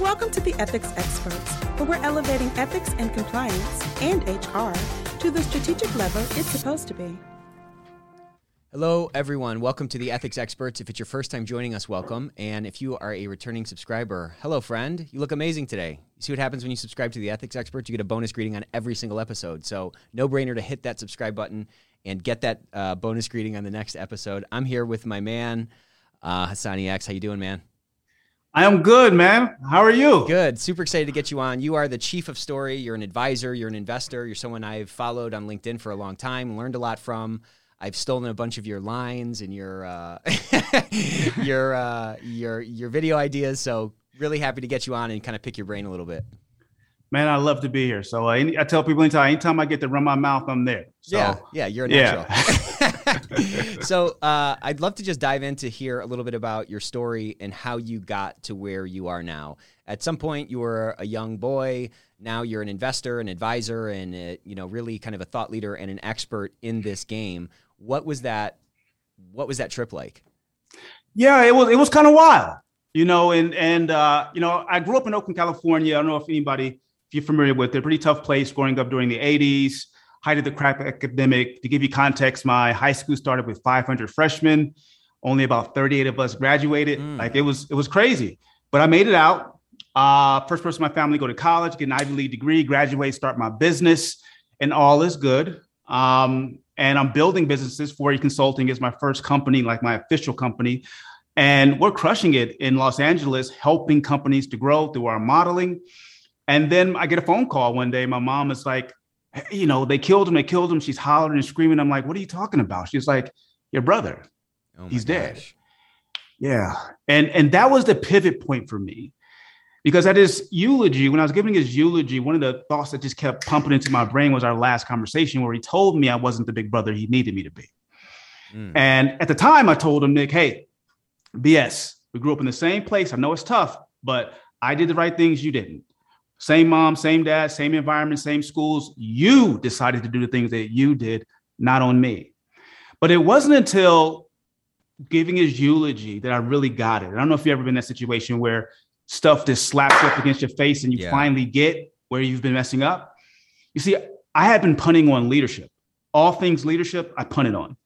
Welcome to the Ethics Experts, where we're elevating ethics and compliance and HR to the strategic level it's supposed to be. Hello, everyone. Welcome to the Ethics Experts. If it's your first time joining us, welcome. And if you are a returning subscriber, hello, friend. You look amazing today. You see what happens when you subscribe to the Ethics Experts? You get a bonus greeting on every single episode. So, no brainer to hit that subscribe button and get that uh, bonus greeting on the next episode. I'm here with my man, uh, Hasani X. How you doing, man? I am good, man. How are you? Good. Super excited to get you on. You are the chief of story. You're an advisor. You're an investor. You're someone I've followed on LinkedIn for a long time, learned a lot from. I've stolen a bunch of your lines and your uh, your uh, your your video ideas. So really happy to get you on and kind of pick your brain a little bit. Man, I love to be here. So uh, I tell people anytime, anytime I get to run my mouth, I'm there. So, yeah, yeah, you're a natural. Yeah. so uh, I'd love to just dive in to hear a little bit about your story and how you got to where you are now. At some point, you were a young boy. Now you're an investor, an advisor, and a, you know, really kind of a thought leader and an expert in this game. What was that? What was that trip like? Yeah, it was. It was kind of wild, you know. And and uh, you know, I grew up in Oakland, California. I don't know if anybody, if you're familiar with it, a pretty tough place growing up during the '80s, height of the crack epidemic. To give you context, my high school started with 500 freshmen. Only about 38 of us graduated. Mm. Like it was, it was crazy. But I made it out. Uh, first person in my family go to college, get an Ivy League degree, graduate, start my business, and all is good. Um, and I'm building businesses. 4E Consulting is my first company, like my official company. And we're crushing it in Los Angeles, helping companies to grow through our modeling. And then I get a phone call one day. My mom is like, you know, they killed him, they killed him. She's hollering and screaming. I'm like, what are you talking about? She's like, your brother, oh he's gosh. dead. Yeah. And and that was the pivot point for me because at his eulogy, when I was giving his eulogy, one of the thoughts that just kept pumping into my brain was our last conversation where he told me I wasn't the big brother he needed me to be. Mm. And at the time, I told him, Nick, hey, BS, we grew up in the same place. I know it's tough, but I did the right things, you didn't. Same mom, same dad, same environment, same schools. You decided to do the things that you did, not on me. But it wasn't until giving his eulogy that I really got it. I don't know if you've ever been in that situation where stuff just slaps up against your face and you yeah. finally get where you've been messing up. You see, I had been punting on leadership. All things leadership, I punted on.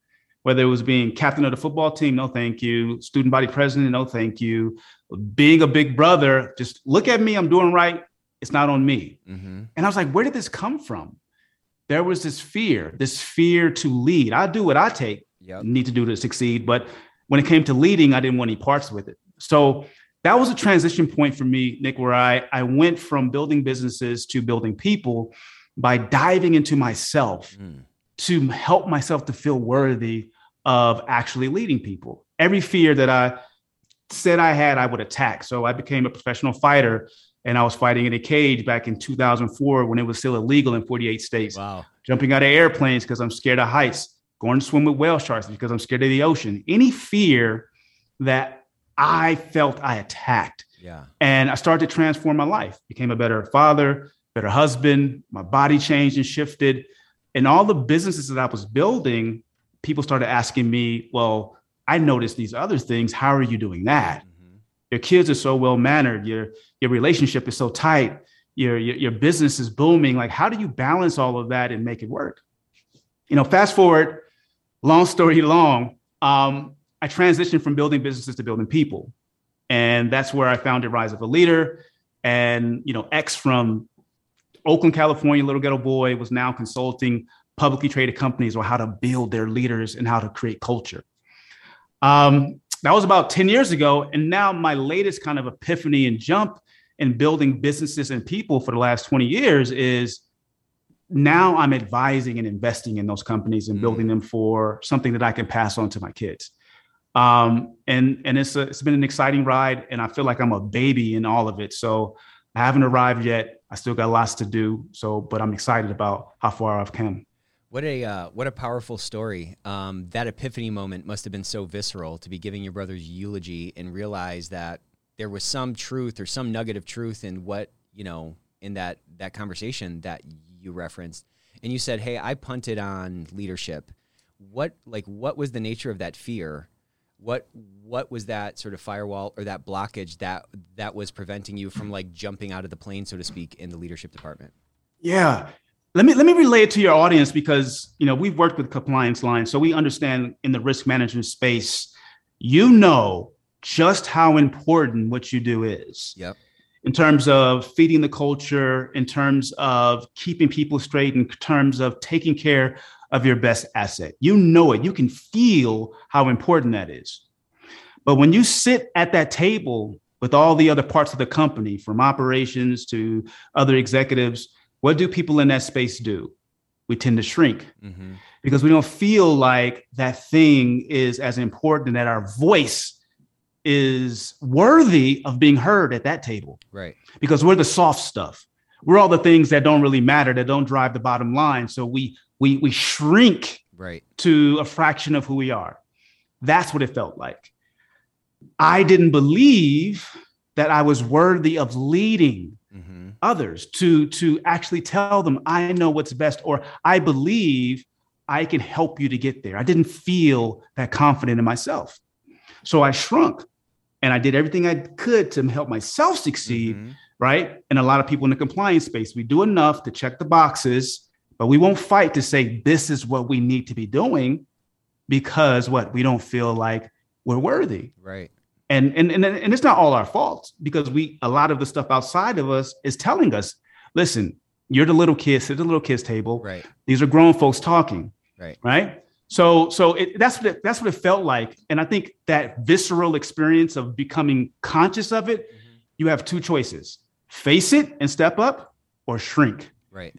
Whether it was being captain of the football team, no thank you. Student body president, no thank you. Being a big brother, just look at me, I'm doing right. It's not on me. Mm-hmm. And I was like, where did this come from? There was this fear, this fear to lead. I do what I take, yep. need to do to succeed. But when it came to leading, I didn't want any parts with it. So that was a transition point for me, Nick, where I, I went from building businesses to building people by diving into myself mm. to help myself to feel worthy of actually leading people. Every fear that I said I had, I would attack. So I became a professional fighter and I was fighting in a cage back in 2004 when it was still illegal in 48 states. Wow. Jumping out of airplanes because I'm scared of heights, going to swim with whale sharks because I'm scared of the ocean. Any fear that I felt I attacked. Yeah. And I started to transform my life, became a better father, better husband. My body changed and shifted. And all the businesses that I was building, people started asking me, well, I noticed these other things. How are you doing that? Your kids are so well mannered. Your, your relationship is so tight. Your, your, your business is booming. Like, how do you balance all of that and make it work? You know, fast forward, long story long, um, I transitioned from building businesses to building people. And that's where I founded Rise of a Leader. And, you know, X from Oakland, California, little ghetto boy was now consulting publicly traded companies on how to build their leaders and how to create culture. Um, that was about 10 years ago. And now my latest kind of epiphany and jump in building businesses and people for the last 20 years is now I'm advising and investing in those companies and mm. building them for something that I can pass on to my kids. Um, and and it's a, it's been an exciting ride, and I feel like I'm a baby in all of it. So I haven't arrived yet. I still got lots to do. So, but I'm excited about how far I've come. What a uh, what a powerful story. Um, that epiphany moment must have been so visceral to be giving your brother's eulogy and realize that there was some truth or some nugget of truth in what you know in that that conversation that you referenced. And you said, "Hey, I punted on leadership." What like what was the nature of that fear? what what was that sort of firewall or that blockage that that was preventing you from like jumping out of the plane, so to speak, in the leadership department? Yeah. Let me let me relay it to your audience because you know we've worked with compliance lines, so we understand in the risk management space, you know just how important what you do is. Yep. In terms of feeding the culture, in terms of keeping people straight, in terms of taking care of your best asset. You know it. You can feel how important that is. But when you sit at that table with all the other parts of the company, from operations to other executives, what do people in that space do? We tend to shrink mm-hmm. because we don't feel like that thing is as important and that our voice is worthy of being heard at that table. Right. Because we're the soft stuff. We're all the things that don't really matter, that don't drive the bottom line. So we we we shrink right to a fraction of who we are. That's what it felt like. I didn't believe that I was worthy of leading. Others to to actually tell them I know what's best or I believe I can help you to get there. I didn't feel that confident in myself. So I shrunk and I did everything I could to help myself succeed, mm-hmm. right? And a lot of people in the compliance space, we do enough to check the boxes, but we won't fight to say this is what we need to be doing because what we don't feel like we're worthy. Right. And and and, and it's not all our fault because we a lot of the stuff outside of us is telling us, listen, you're the little kid, sit at the little kids table. Right. These are grown folks talking. Right. Right. So so it, that's what it, that's what it felt like, and I think that visceral experience of becoming conscious of it, mm-hmm. you have two choices: face it and step up, or shrink. Right.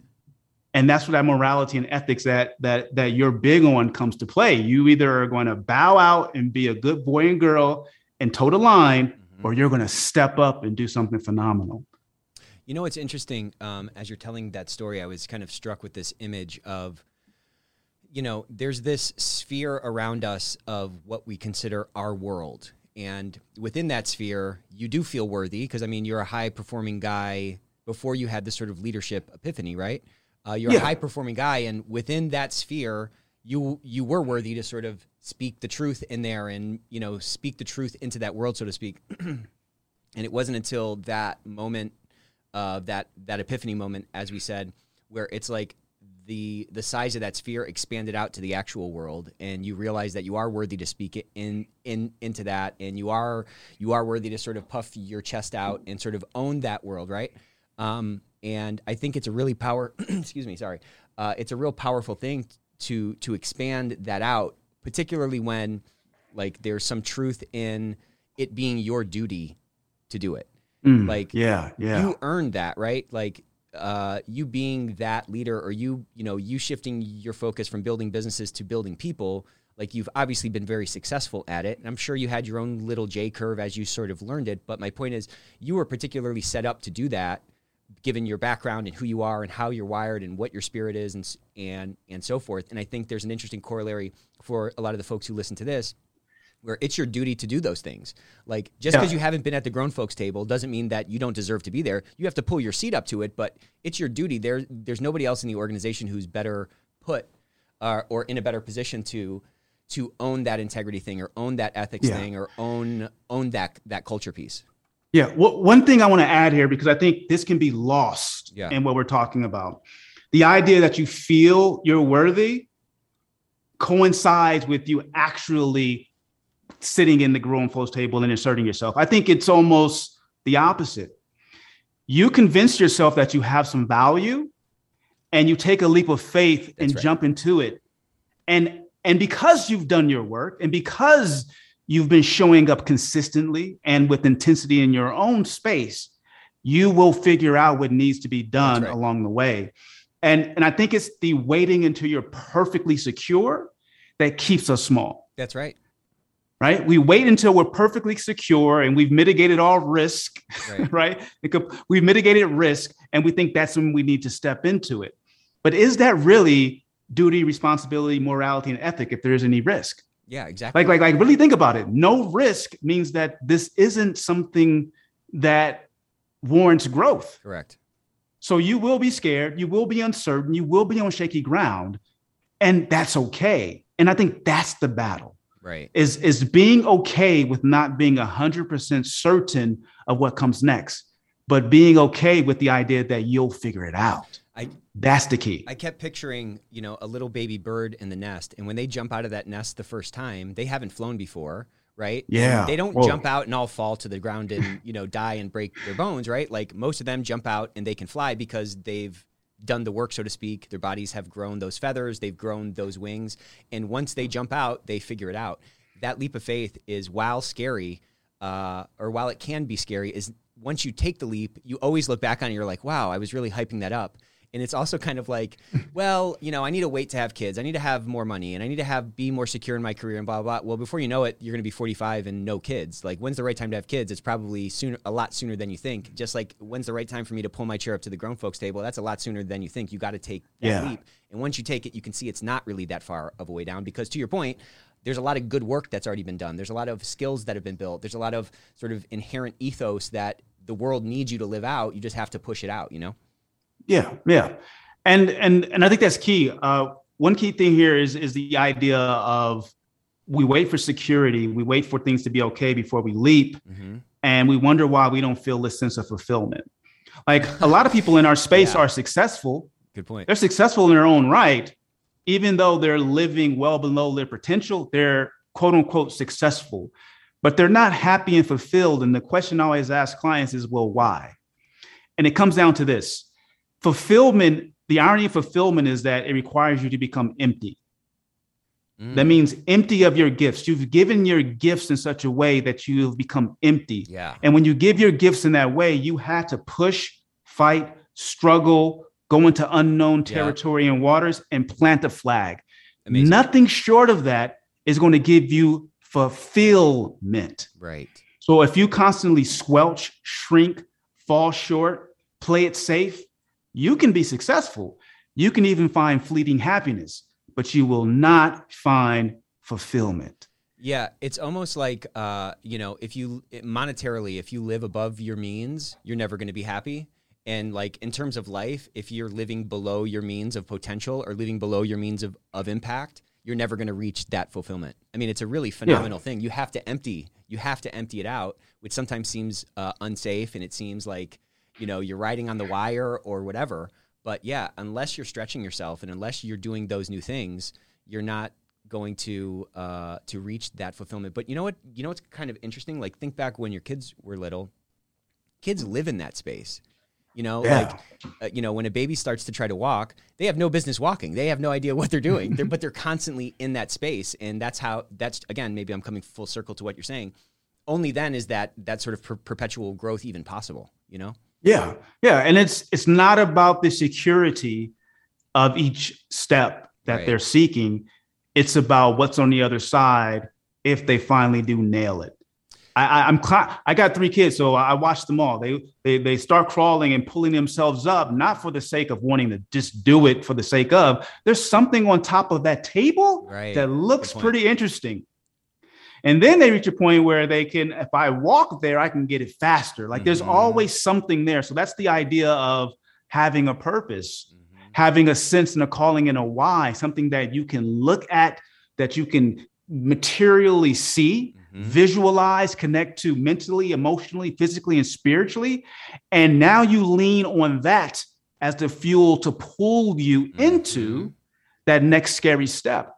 And that's where that morality and ethics that that that you're big on comes to play. You either are going to bow out and be a good boy and girl and toe the line, mm-hmm. or you're going to step up and do something phenomenal. You know what's interesting? Um, as you're telling that story, I was kind of struck with this image of you know, there's this sphere around us of what we consider our world. And within that sphere, you do feel worthy because, I mean, you're a high performing guy before you had this sort of leadership epiphany, right? Uh, you're yeah. a high performing guy. And within that sphere, you you were worthy to sort of speak the truth in there and you know speak the truth into that world so to speak. And it wasn't until that moment uh, that that epiphany moment as we said where it's like the the size of that sphere expanded out to the actual world and you realize that you are worthy to speak it in in into that and you are you are worthy to sort of puff your chest out and sort of own that world right? Um, and i think it's a really power excuse me sorry uh, it's a real powerful thing to to expand that out particularly when like there's some truth in it being your duty to do it. Mm, like yeah yeah. you earned that right? Like uh, you being that leader or you you know you shifting your focus from building businesses to building people like you've obviously been very successful at it. And i'm sure you had your own little j curve as you sort of learned it. But my point is you were particularly set up to do that given your background and who you are and how you're wired and what your spirit is and and and so forth and i think there's an interesting corollary for a lot of the folks who listen to this where it's your duty to do those things. Like just because yeah. you haven't been at the grown folks table doesn't mean that you don't deserve to be there. You have to pull your seat up to it, but it's your duty. There, there's nobody else in the organization who's better put uh, or in a better position to to own that integrity thing or own that ethics yeah. thing or own own that that culture piece. Yeah. Well, one thing I want to add here because I think this can be lost yeah. in what we're talking about. The idea that you feel you're worthy coincides with you actually sitting in the grown folks table and inserting yourself. I think it's almost the opposite. You convince yourself that you have some value and you take a leap of faith That's and right. jump into it. And and because you've done your work and because you've been showing up consistently and with intensity in your own space, you will figure out what needs to be done right. along the way. And and I think it's the waiting until you're perfectly secure that keeps us small. That's right right? We wait until we're perfectly secure and we've mitigated all risk, right? right? We've mitigated risk and we think that's when we need to step into it. But is that really duty, responsibility, morality, and ethic if there is any risk? Yeah, exactly. Like, like, like, really think about it. No risk means that this isn't something that warrants growth. Correct. So you will be scared, you will be uncertain, you will be on shaky ground, and that's okay. And I think that's the battle Right. Is is being okay with not being hundred percent certain of what comes next, but being okay with the idea that you'll figure it out. I That's the key. I kept picturing, you know, a little baby bird in the nest, and when they jump out of that nest the first time, they haven't flown before, right? Yeah. And they don't Whoa. jump out and all fall to the ground and you know die and break their bones, right? Like most of them jump out and they can fly because they've done the work, so to speak. Their bodies have grown those feathers, they've grown those wings, and once they jump out, they figure it out. That leap of faith is while scary, uh, or while it can be scary, is once you take the leap, you always look back on it. You're like, wow, I was really hyping that up. And it's also kind of like, well, you know, I need to wait to have kids. I need to have more money and I need to have be more secure in my career and blah blah. blah. Well, before you know it, you're going to be 45 and no kids. Like, when's the right time to have kids? It's probably sooner, a lot sooner than you think. Just like when's the right time for me to pull my chair up to the grown folks table? That's a lot sooner than you think. You got to take that Yeah. leap. And once you take it, you can see it's not really that far of a way down because to your point, there's a lot of good work that's already been done. There's a lot of skills that have been built. There's a lot of sort of inherent ethos that the world needs you to live out. You just have to push it out, you know? Yeah, yeah, and and and I think that's key. Uh, one key thing here is is the idea of we wait for security, we wait for things to be okay before we leap, Mm-hmm. and we wonder why we don't feel this sense of fulfillment. Like a lot of people in our space Yeah. are successful; Good point. they're successful in their own right, even though they're living well below their potential. They're quote unquote successful, but they're not happy and fulfilled. And the question I always ask clients is, well, why? And it comes down to this fulfillment. The irony of fulfillment is that it requires you to become empty. Mm. That means empty of your gifts. You've given your gifts in such a way that you've become empty. Yeah. And when you give your gifts in that way, you had to push, fight, struggle, go into unknown Yeah. territory and waters and plant a flag. Amazing. Nothing short of that is going to give you fulfillment. Right. So if you constantly squelch, shrink, fall short, play it safe, you can be successful. You can even find fleeting happiness, but you will not find fulfillment. Yeah, it's almost like uh, you know, if you monetarily, if you live above your means, you're never going to be happy. And like in terms of life, if you're living below your means of potential or living below your means of, of impact, you're never going to reach that fulfillment. I mean, it's a really phenomenal thing. You have to empty, you have to empty it out, which sometimes seems uh, unsafe and it seems like, you know, you're riding on the wire or whatever. But yeah, unless you're stretching yourself and unless you're doing those new things, you're not going to uh, to reach that fulfillment. But you know what? You know what's kind of interesting? Like think back when your kids were little. Kids live in that space. You know, Yeah. like uh, you know, when a baby starts to try to walk, they have no business walking. They have no idea what they're doing. they're, but they're constantly in that space, and that's how. That's again, maybe I'm coming full circle to what you're saying. Only then is that that sort of per- perpetual growth even possible. You know? Yeah, yeah, and it's it's not about the security of each step that Right. they're seeking. It's about what's on the other side if they finally do nail it. I, cla- I got three kids, so I watched them all. They they they start crawling and pulling themselves up, not for the sake of wanting to just do it for the sake of. There's something on top of that table Right. that looks pretty interesting. And then they reach a point where they can, if I walk there, I can get it faster. Like there's Mhm. always something there. So that's the idea of having a purpose, Mm-hmm. having a sense and a calling and a why, something that you can look at, that you can materially see, Mhm. visualize, connect to mentally, emotionally, physically, and spiritually. And now you lean on that as the fuel to pull you into Mhm. that next scary step.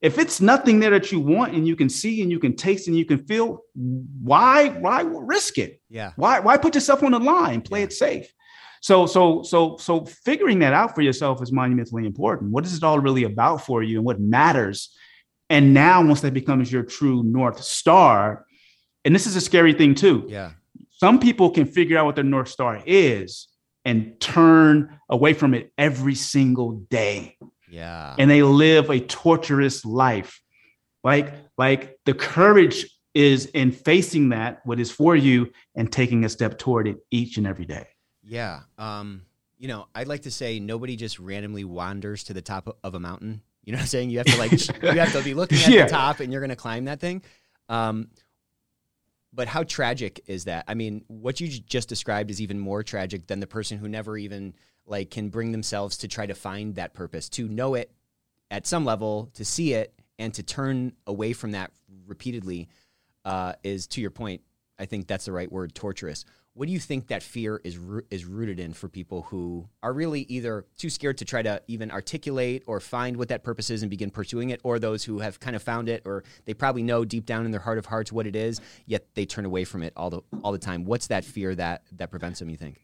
If it's nothing there that you want and you can see and you can taste and you can feel, why why risk it? Yeah. Why why put yourself on the line? Play Yeah. it safe. So so so so figuring that out for yourself is monumentally important. What is it all really about for you and what matters? And now once that becomes your true north star, and this is a scary thing too. Yeah. Some people can figure out what their north star is and turn away from it every single day Yeah. and they live a torturous life. Like, like the courage is in facing that, what is for you, and taking a step toward it each and every day. Yeah. Um, you know, I'd like to say nobody just randomly wanders to the top of a mountain. You know what I'm saying? You have to like you have to be looking at Yeah. the top and you're gonna climb that thing. Um, but how tragic is that? I mean, what you just described is even more tragic than the person who never even like can bring themselves to try to find that purpose, to know it at some level, to see it, and to turn away from that repeatedly uh, is to your point i think that's the right word torturous what do you think that fear is is rooted in for people who are really either too scared to try to even articulate or find what that purpose is and begin pursuing it, or those who have kind of found it, or they probably know deep down in their heart of hearts what it is, yet they turn away from it all the all the time? What's that fear that that prevents them? You think?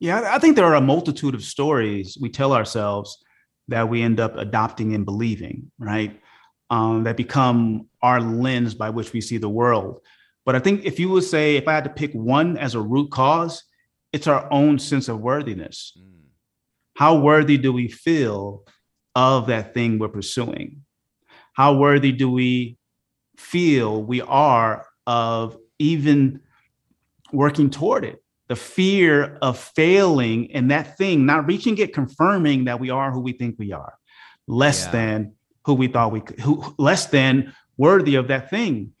Yeah, I think there are a multitude of stories we tell ourselves that we end up adopting and believing, right? Um, that become our lens by which we see the world. But I think if you would say, if I had to pick one as a root cause, it's our own sense of worthiness. Mm. How worthy do we feel of that thing we're pursuing? How worthy do we feel we are of even working toward it? The fear of failing and that thing, not reaching it, confirming that we are who we think we are, less yeah. than who we thought we could, who less than worthy of that thing.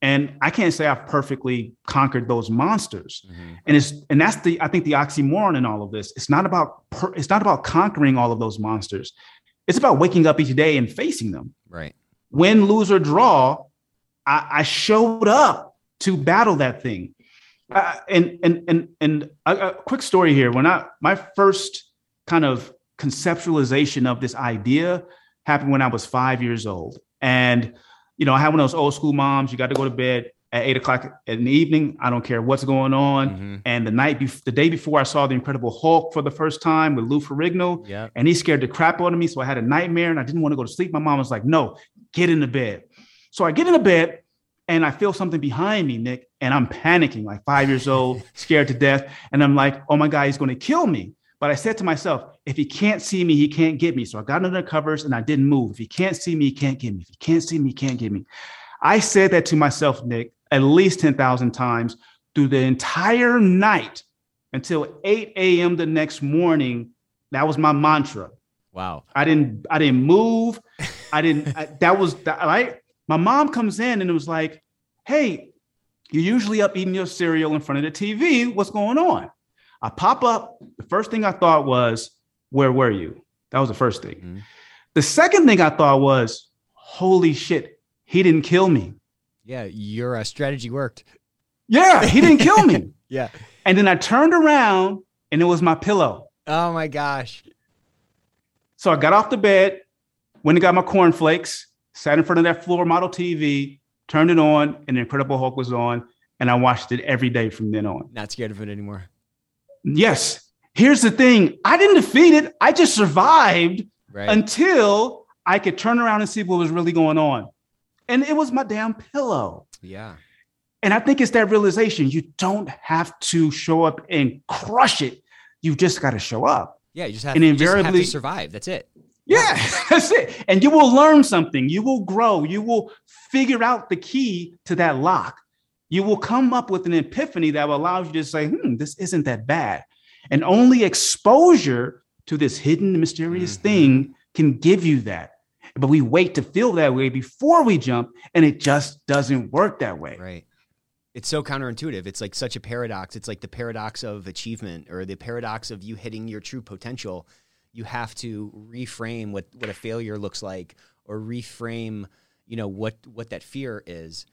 And i can't say i've perfectly conquered those monsters. Mm-hmm. and it's and that's the i think the oxymoron in all of this. It's not about per, it's not about conquering all of those monsters. It's about waking up each day and facing them. Right. Win lose or draw i, I showed up to battle that thing uh, and and and and a, a quick story here when i my first kind of conceptualization of this idea happened when i was five years old and you know, I had one of those old school moms. You got to go to bed at eight o'clock in the evening. I don't care what's going on. Mm-hmm. And the night, be- the day before, I saw the Incredible Hulk for the first time with Lou Ferrigno, yeah. and he scared the crap out of me. So I had a nightmare, and I didn't want to go to sleep. My mom was like, "No, get in the bed." So I get in the bed, and I feel something behind me, Nick, and I'm panicking, like five years old, scared to death, and I'm like, "Oh my God, he's going to kill me." But I said to myself, if he can't see me, he can't get me. So I got under the covers and I didn't move. If he can't see me, he can't get me. If he can't see me, he can't get me. I said that to myself, Nick, at least 10,000 times through the entire night until 8 a.m. the next morning. That was my mantra. Wow. I didn't, I didn't move. I didn't, I, that was that, right. My mom comes in and it was like, Hey, you're usually up eating your cereal in front of the TV. What's going on? I pop up. The first thing I thought was, Where were you? That was the first thing. Mm-hmm. The second thing I thought was, Holy shit, he didn't kill me. Yeah, your uh, strategy worked. Yeah, he didn't kill me. yeah. And then I turned around and it was my pillow. Oh my gosh. So I got off the bed, went and got my cornflakes, sat in front of that floor model TV, turned it on, and the Incredible Hulk was on. And I watched it every day from then on. Not scared of it anymore. Yes. Here's the thing I didn't defeat it, I just survived right. until I could turn around and see what was really going on. And it was my damn pillow. Yeah. And I think it's that realization you don't have to show up and crush it. You just got to show up. Yeah, you just have, and invariably, have to survive. That's it. Yeah, that's it. And you will learn something. You will grow. You will figure out the key to that lock you will come up with an epiphany that will allow you to say, hmm, this isn't that bad. And only exposure to this hidden, mysterious mm-hmm. thing can give you that. But we wait to feel that way before we jump, and it just doesn't work that way. Right. It's so counterintuitive. It's like such a paradox. It's like the paradox of achievement or the paradox of you hitting your true potential. You have to reframe what, what a failure looks like or reframe, you know, what what that fear is.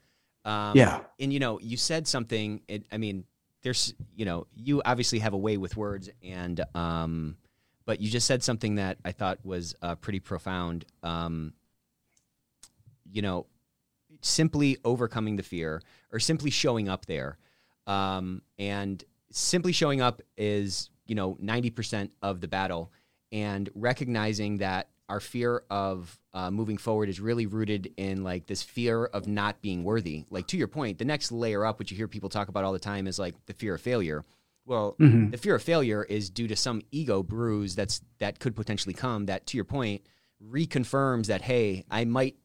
Um, yeah. And, you know, you said something, it, I mean, there's, you know, you obviously have a way with words and, um, but you just said something that I thought was uh, pretty profound. Um, you know, simply overcoming the fear or simply showing up there. Um, and simply showing up is, you know, 90% of the battle and recognizing that our fear of uh, moving forward is really rooted in like this fear of not being worthy. Like to your point, the next layer up, which you hear people talk about all the time, is like the fear of failure. Well, mm-hmm. the fear of failure is due to some ego bruise that's that could potentially come. That to your point reconfirms that hey, I might,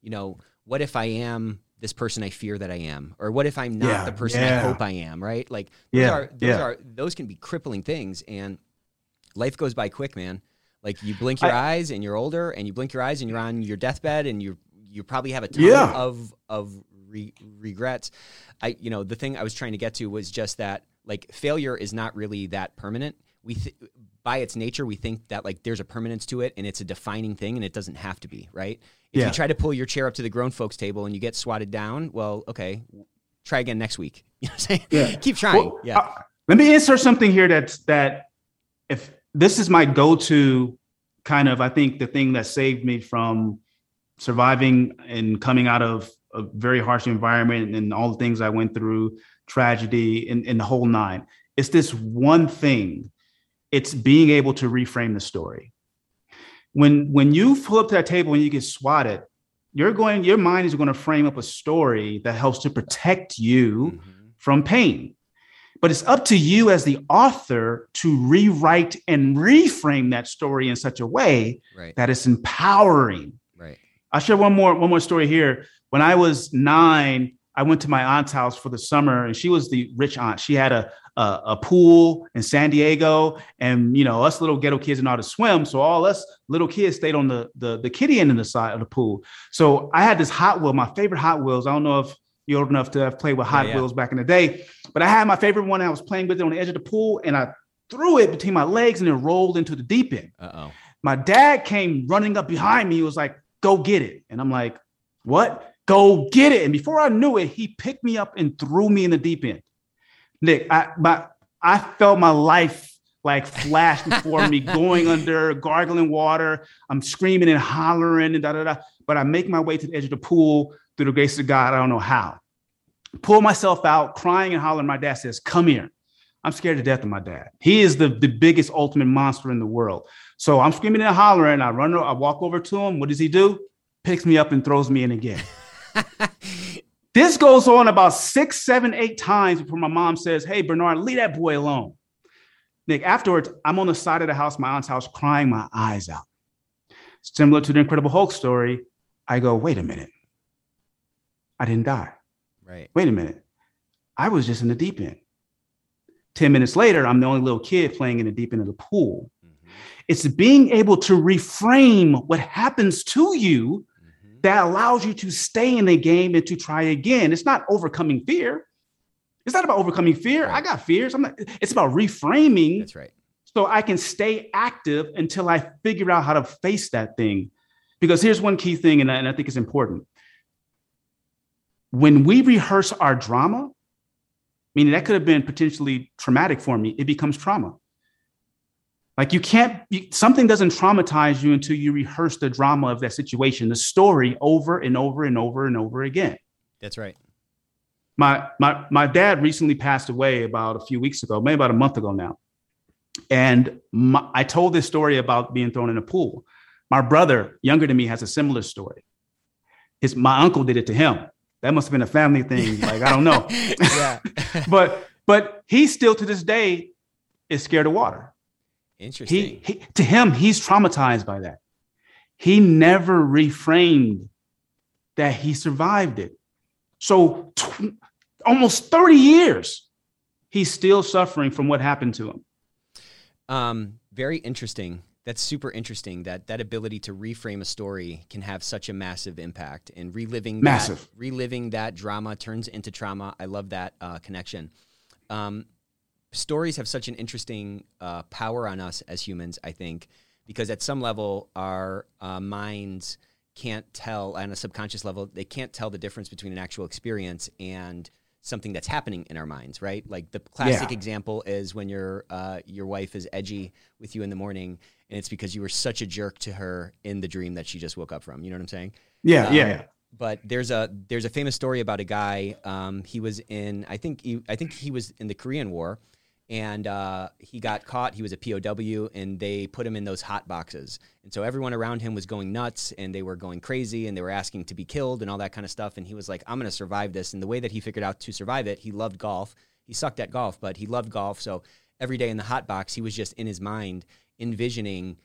you know, what if I am this person I fear that I am, or what if I'm not yeah, the person yeah. I hope I am, right? Like those yeah, are those yeah. are those can be crippling things, and life goes by quick, man. Like you blink your I, eyes and you're older, and you blink your eyes and you're on your deathbed, and you you probably have a ton yeah. of of re- regrets. I you know the thing I was trying to get to was just that like failure is not really that permanent. we th- by its nature we think that like there's a permanence to it and it's a defining thing and it doesn't have to be right if Yeah. you try to pull your chair up to the grown folks table and you get swatted down well okay try again next week you know what i'm saying Yeah. keep trying Well, yeah uh, let me insert something here that's that if this is my go-to kind of, I think the thing that saved me from surviving and coming out of a very harsh environment and all the things I went through, tragedy and, and the whole nine. It's this one thing. It's being able to reframe the story. When when you pull up to that table and you get swatted, you're going, your mind is going to frame up a story that helps to protect you Mhm. from pain. But it's up to you as the author to rewrite and reframe that story in such a way right that it's empowering. right I'll share one more one more story here. When I was nine, I went to my aunt's house for the summer, and she was the rich aunt. She had a a, a pool in San Diego, and you know us little ghetto kids know how to swim, so all us little kids stayed on the the the kiddie end of the side of the pool. So I had this Hot Wheel, my favorite Hot Wheels. I don't know if you're old enough to have played with oh, Hot Yeah, yeah. Wheels back in the day, but I had my favorite one. I was playing with it on the edge of the pool, and I threw it between my legs, and it rolled into the deep end uh-oh my dad came running up behind me. He was like, go get it. And I'm like, what? Go get it. And before I knew it, he picked me up and threw me in the deep end. Nick, I, my, I felt my life like flash before me, going under, gargling water. I'm screaming and hollering and da da da. But I make my way to the edge of the pool through the grace of God. I don't know how. Pull myself out, crying and hollering. My dad says, come here. I'm scared to death of my dad. He is the, the biggest ultimate monster in the world. So I'm screaming and hollering. I run, I walk over to him. What does he do? Picks me up and throws me in again. this goes on about six, seven, eight times before my mom says, Hey, Bernard, leave that boy alone. Nick, afterwards, I'm on the side of the house, my aunt's house, crying my eyes out. Similar to the Incredible Hulk story, I go, Wait a minute. I didn't die. right Wait a minute. I was just in the deep end. 10 minutes later, I'm the only little kid playing in the deep end of the pool. Mhm. It's being able to reframe what happens to you Mhm. that allows you to stay in the game and to try again. It's not overcoming fear. It's not about overcoming fear. Right. I got fears. I'm not, it's about reframing that's right so I can stay active until I figure out how to face that thing. Because here's one key thing, and I, and I think it's important. When we rehearse our drama, meaning that could have been potentially traumatic for me, it becomes trauma. Like you can't, you, something doesn't traumatize you until you rehearse the drama of that situation, the story over and over and over and over again that's right my my my dad recently passed away about a few weeks ago, maybe about a month ago now. And my, I told this story about being thrown in a pool. My brother, younger than me, has a similar story. His my uncle did it to him. That must have been a family thing. Like I don't know, yeah but but he still to this day is scared of water. interesting He, he to him he's traumatized by that. He never reframed that he survived it. So tw- almost 30 years he's still suffering from what happened to him. Um, very interesting. That's super interesting. That that ability to reframe a story can have such a massive impact, and reliving Massive. that, reliving that drama turns into trauma. I love that uh, connection. Um, stories have such an interesting uh, power on us as humans. I think because at some level our uh, minds can't tell on a subconscious level they can't tell the difference between an actual experience and something that's happening in our minds right like the classic Yeah. example is when your uh, your wife is edgy with you in the morning and it's because you were such a jerk to her in the dream that she just woke up from you know what i'm saying Yeah, Um, yeah, yeah. but there's a there's a famous story about a guy. Um, he was in I think he, I think he was in the Korean War, and uh, he got caught. He was a POW, and they put him in those hot boxes. And so everyone around him was going nuts, and they were going crazy, and they were asking to be killed and all that kind of stuff. And he was like, "I'm going to survive this." And the way that he figured out to survive it, he loved golf. He sucked at golf, but he loved golf. So every day in the hot box, he was just in his mind envisioning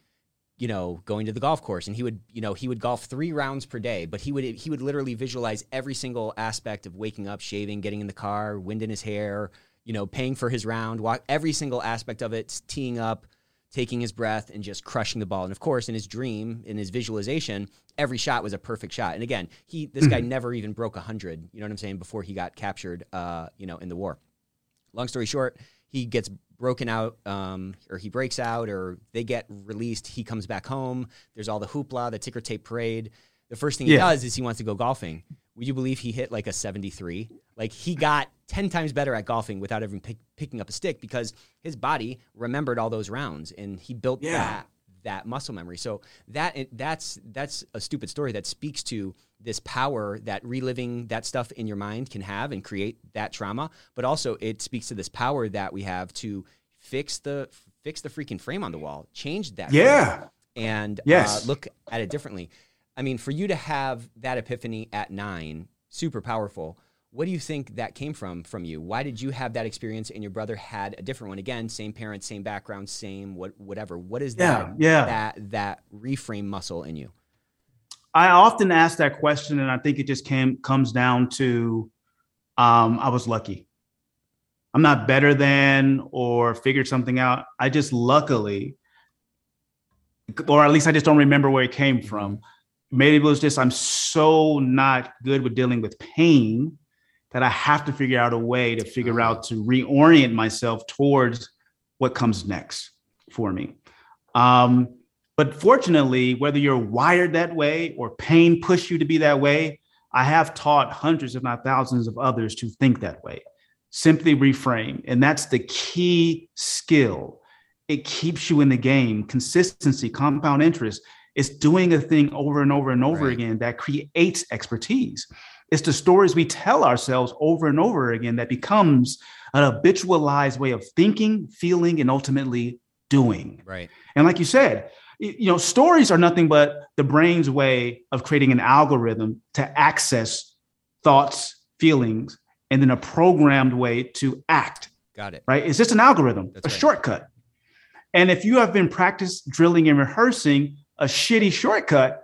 you know, going to the golf course and he would, you know, he would golf 3 rounds per day, but he would he would literally visualize every single aspect of waking up, shaving, getting in the car, wind in his hair, you know, paying for his round, every single aspect of it, teeing up, taking his breath and just crushing the ball. And of course, in his dream, in his visualization, every shot was a perfect shot. And again, he this guy never even broke 100, you know what I'm saying, before he got captured uh, you know, in the war. Long story short, he gets broken out um, or he breaks out or they get released he comes back home there's all the hoopla the ticker tape parade the first thing he Yeah. does is he wants to go golfing would you believe he hit like a 73 like he got 10 times better at golfing without even pick, picking up a stick because his body remembered all those rounds and he built Yeah. that that muscle memory so that that's that's a stupid story that speaks to this power that reliving that stuff in your mind can have and create that trauma but also it speaks to this power that we have to fix the fix the freaking frame on the wall change that frame Yeah. and Yes. uh, look at it differently. I mean, for you to have that epiphany at nine, super powerful. What do you think that came from from you? Why did you have that experience and your brother had a different one? Again, same parents, same background, same what whatever. What is Yeah, that yeah. that that reframe muscle in you? I often ask that question, and I think it just came comes down to um, I was lucky. I'm not better than or figured something out. I just luckily, or at least I just don't remember where it came from. Maybe it was just I'm so not good with dealing with pain that I have to figure out a way to figure out to reorient myself towards what comes next for me. Um, but fortunately, whether you're wired that way or pain pushed you to be that way, I have taught hundreds, if not thousands, of others to think that way. Simply reframe. And that's the key skill. It keeps you in the game. Consistency, compound interest. It's doing a thing over and over and over Right. again that creates expertise. It's the stories we tell ourselves over and over again that becomes an habitualized way of thinking, feeling, and ultimately doing. Right. And like you said, you know, stories are nothing but the brain's way of creating an algorithm to access thoughts, feelings, and then a programmed way to act, Got it. right? It's just an algorithm, That's a right. shortcut. And if you have been practice drilling and rehearsing a shitty shortcut,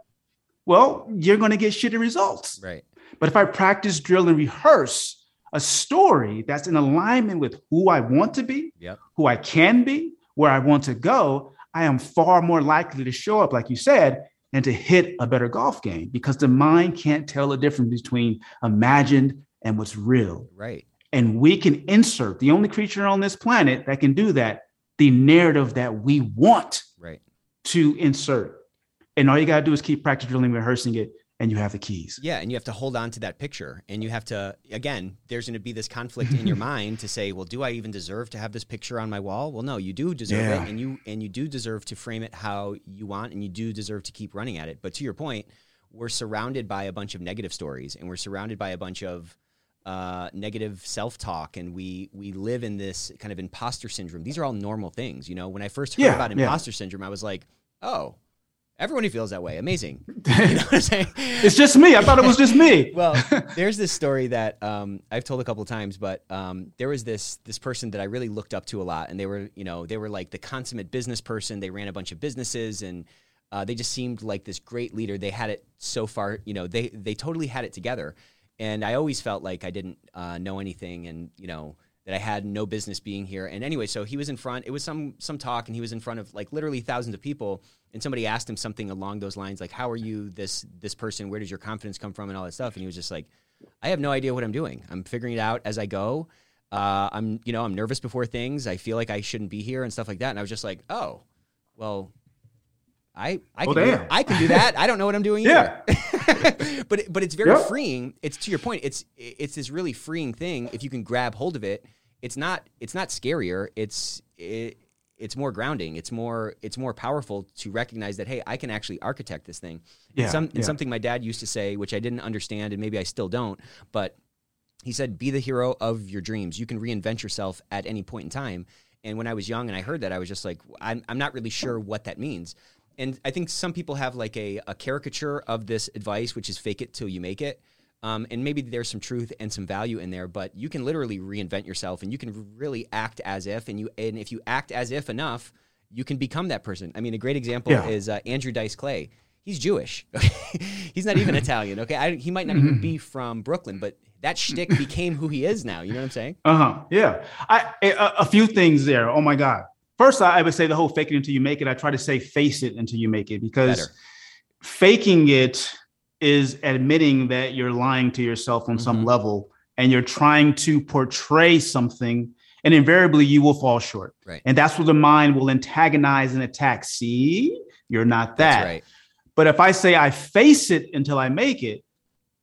well, you're going to get shitty results. Right. But if I practice, drill, and rehearse a story that's in alignment with who I want to be, Yep. who I can be, where I want to go, I am far more likely to show up, like you said, and to hit a better golf game because the mind can't tell the difference between imagined and what's real. Right. And we can insert the only creature on this planet that can do that, the narrative that we want Right. to insert. And all you got to do is keep practice drilling, rehearsing it, and you have the keys. Yeah, and you have to hold on to that picture, and you have to again. There's going to be this conflict in your mind to say, "Well, do I even deserve to have this picture on my wall?" Well, no, you do deserve Yeah. it, and you and you do deserve to frame it how you want, and you do deserve to keep running at it. But to your point, we're surrounded by a bunch of negative stories, and we're surrounded by a bunch of uh, negative self-talk, and we we live in this kind of imposter syndrome. These are all normal things, you know. When I first heard Yeah, about yeah. imposter syndrome, I was like, "Oh." Everyone who feels that way, amazing. You know what I'm saying? It's just me. I thought it was just me. well, there's this story that um, I've told a couple of times, but um, there was this this person that I really looked up to a lot, and they were you know they were like the consummate business person. They ran a bunch of businesses, and uh, they just seemed like this great leader. They had it so far, you know, they they totally had it together. And I always felt like I didn't uh, know anything, and you know that I had no business being here. And anyway, so he was in front. It was some some talk, and he was in front of like literally thousands of people. And somebody asked him something along those lines, like, "How are you this this person? Where does your confidence come from?" And all that stuff. And he was just like, "I have no idea what I'm doing. I'm figuring it out as I go. Uh, I'm you know I'm nervous before things. I feel like I shouldn't be here and stuff like that." And I was just like, "Oh, well." I I can, do. I can do that. I don't know what I'm doing Yeah. either. but but it's very Yep. freeing. It's to your point. It's it's this really freeing thing if you can grab hold of it. It's not it's not scarier. It's it, it's more grounding. It's more it's more powerful to recognize that hey, I can actually architect this thing. Yeah, and some and yeah. something my dad used to say, which I didn't understand, and maybe I still don't, but he said, "Be the hero of your dreams. You can reinvent yourself at any point in time." And when I was young and I heard that, I was just like, "I'm I'm not really sure what that means." And I think some people have like a, a caricature of this advice, which is fake it till you make it. Um, and maybe there's some truth and some value in there, but you can literally reinvent yourself and you can really act as if. And you and if you act as if enough, you can become that person. I mean, a great example Yeah. is uh, Andrew Dice Clay. He's Jewish. He's not even Italian. Okay, I, he might not even be from Brooklyn, but that shtick became who he is now. You know what I'm saying? Uh huh. Yeah. I a, a few things there. Oh my God. First, I would say the whole fake it until you make it. I try to say face it until you make it because Better. faking it is admitting that you're lying to yourself on some Mhm. level and you're trying to portray something And invariably, you will fall short. Right. And that's where the mind will antagonize and attack. See, you're not that. Right. But if I say I face it until I make it,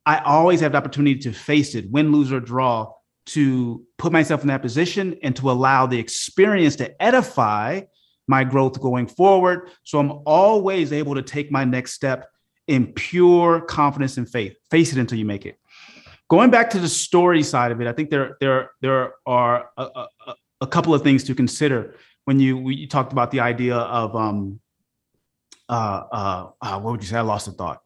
I always have the opportunity to face it, win, lose, or draw, to put myself in that position and to allow the experience to edify my growth going forward. So I'm always able to take my next step in pure confidence and faith. Face it until you make it. Going back to the story side of it, I think there there there are a, a, a couple of things to consider when you we talked about the idea of um uh uh, uh what would you say? I lost the thought.